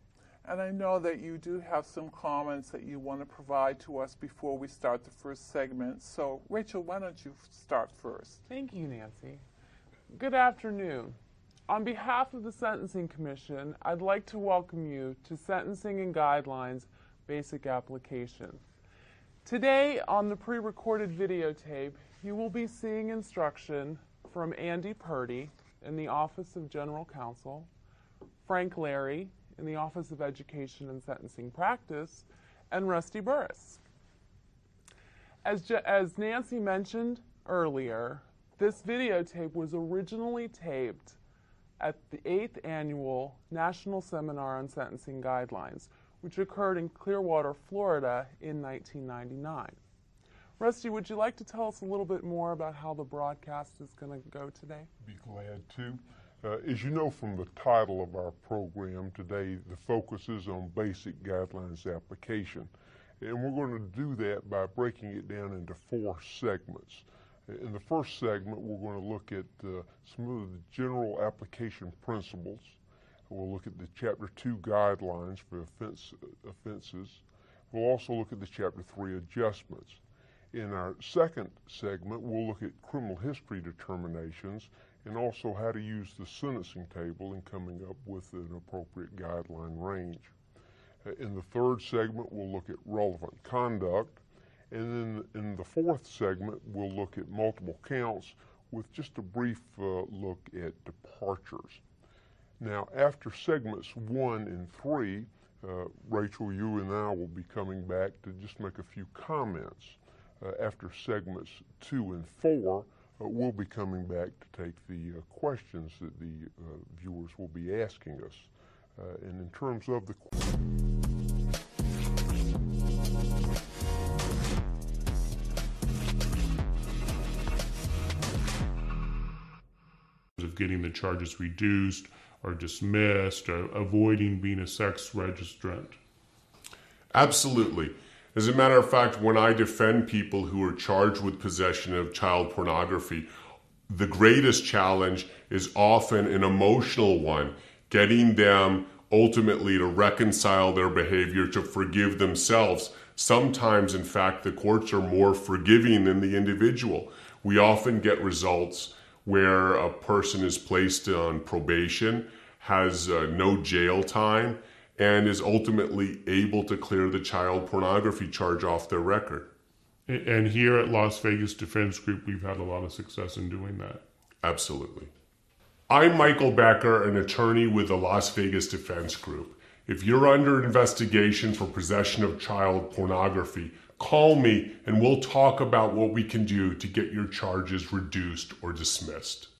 And I know that you do have some comments that you want to provide to us before we start the first segment. So, Rachel, why don't you start first? Thank you, Nancy. Good afternoon. On behalf of the Sentencing Commission, I'd like to welcome you to Sentencing and Guidelines Basic Application. Today, on the pre recorded videotape, you will be seeing instruction from Andy Purdy in the Office of General Counsel, Frank Larry in the Office of Education and Sentencing Practice, and Rusty Burris. As, as Nancy mentioned earlier, this videotape was originally taped at the 8th Annual National Seminar on Sentencing Guidelines, which occurred in Clearwater, Florida in 1999. Rusty, would you like to tell us a little bit more about how the broadcast is going to go today? Be glad to. Uh, as you know from the title of our program today, the focus is on basic guidelines application. And we're going to do that by breaking it down into four segments. In the first segment, we're going to look at uh, some of the general application principles. We'll look at the Chapter 2 guidelines for offense, offenses. We'll also look at the Chapter 3 adjustments. In our second segment, we'll look at criminal history determinations and also how to use the sentencing table in coming up with an appropriate guideline range. Uh, in the third segment, we'll look at relevant conduct. And then in the fourth segment, we'll look at multiple counts with just a brief uh, look at departures. Now, after segments one and three, uh, Rachel, you and I will be coming back to just make a few comments. uh, after segments two and four, we'll be coming back to take the uh, questions that the uh, viewers will be asking us. Uh, and in terms of the of getting the charges reduced or dismissed, or avoiding being a sex registrant. Absolutely. As a matter of fact, when I defend people who are charged with possession of child pornography, the greatest challenge is often an emotional one, getting them ultimately to reconcile their behavior, to forgive themselves. Sometimes, in fact, the courts are more forgiving than the individual. We often get results where a person is placed on probation, has uh, no jail time, and is ultimately able to clear the child pornography charge off their record. And here at Las Vegas Defense Group, we've had a lot of success in doing that. Absolutely. I'm Michael Becker, an attorney with the Las Vegas Defense Group. If you're under investigation for possession of child pornography, call me and we'll talk about what we can do to get your charges reduced or dismissed.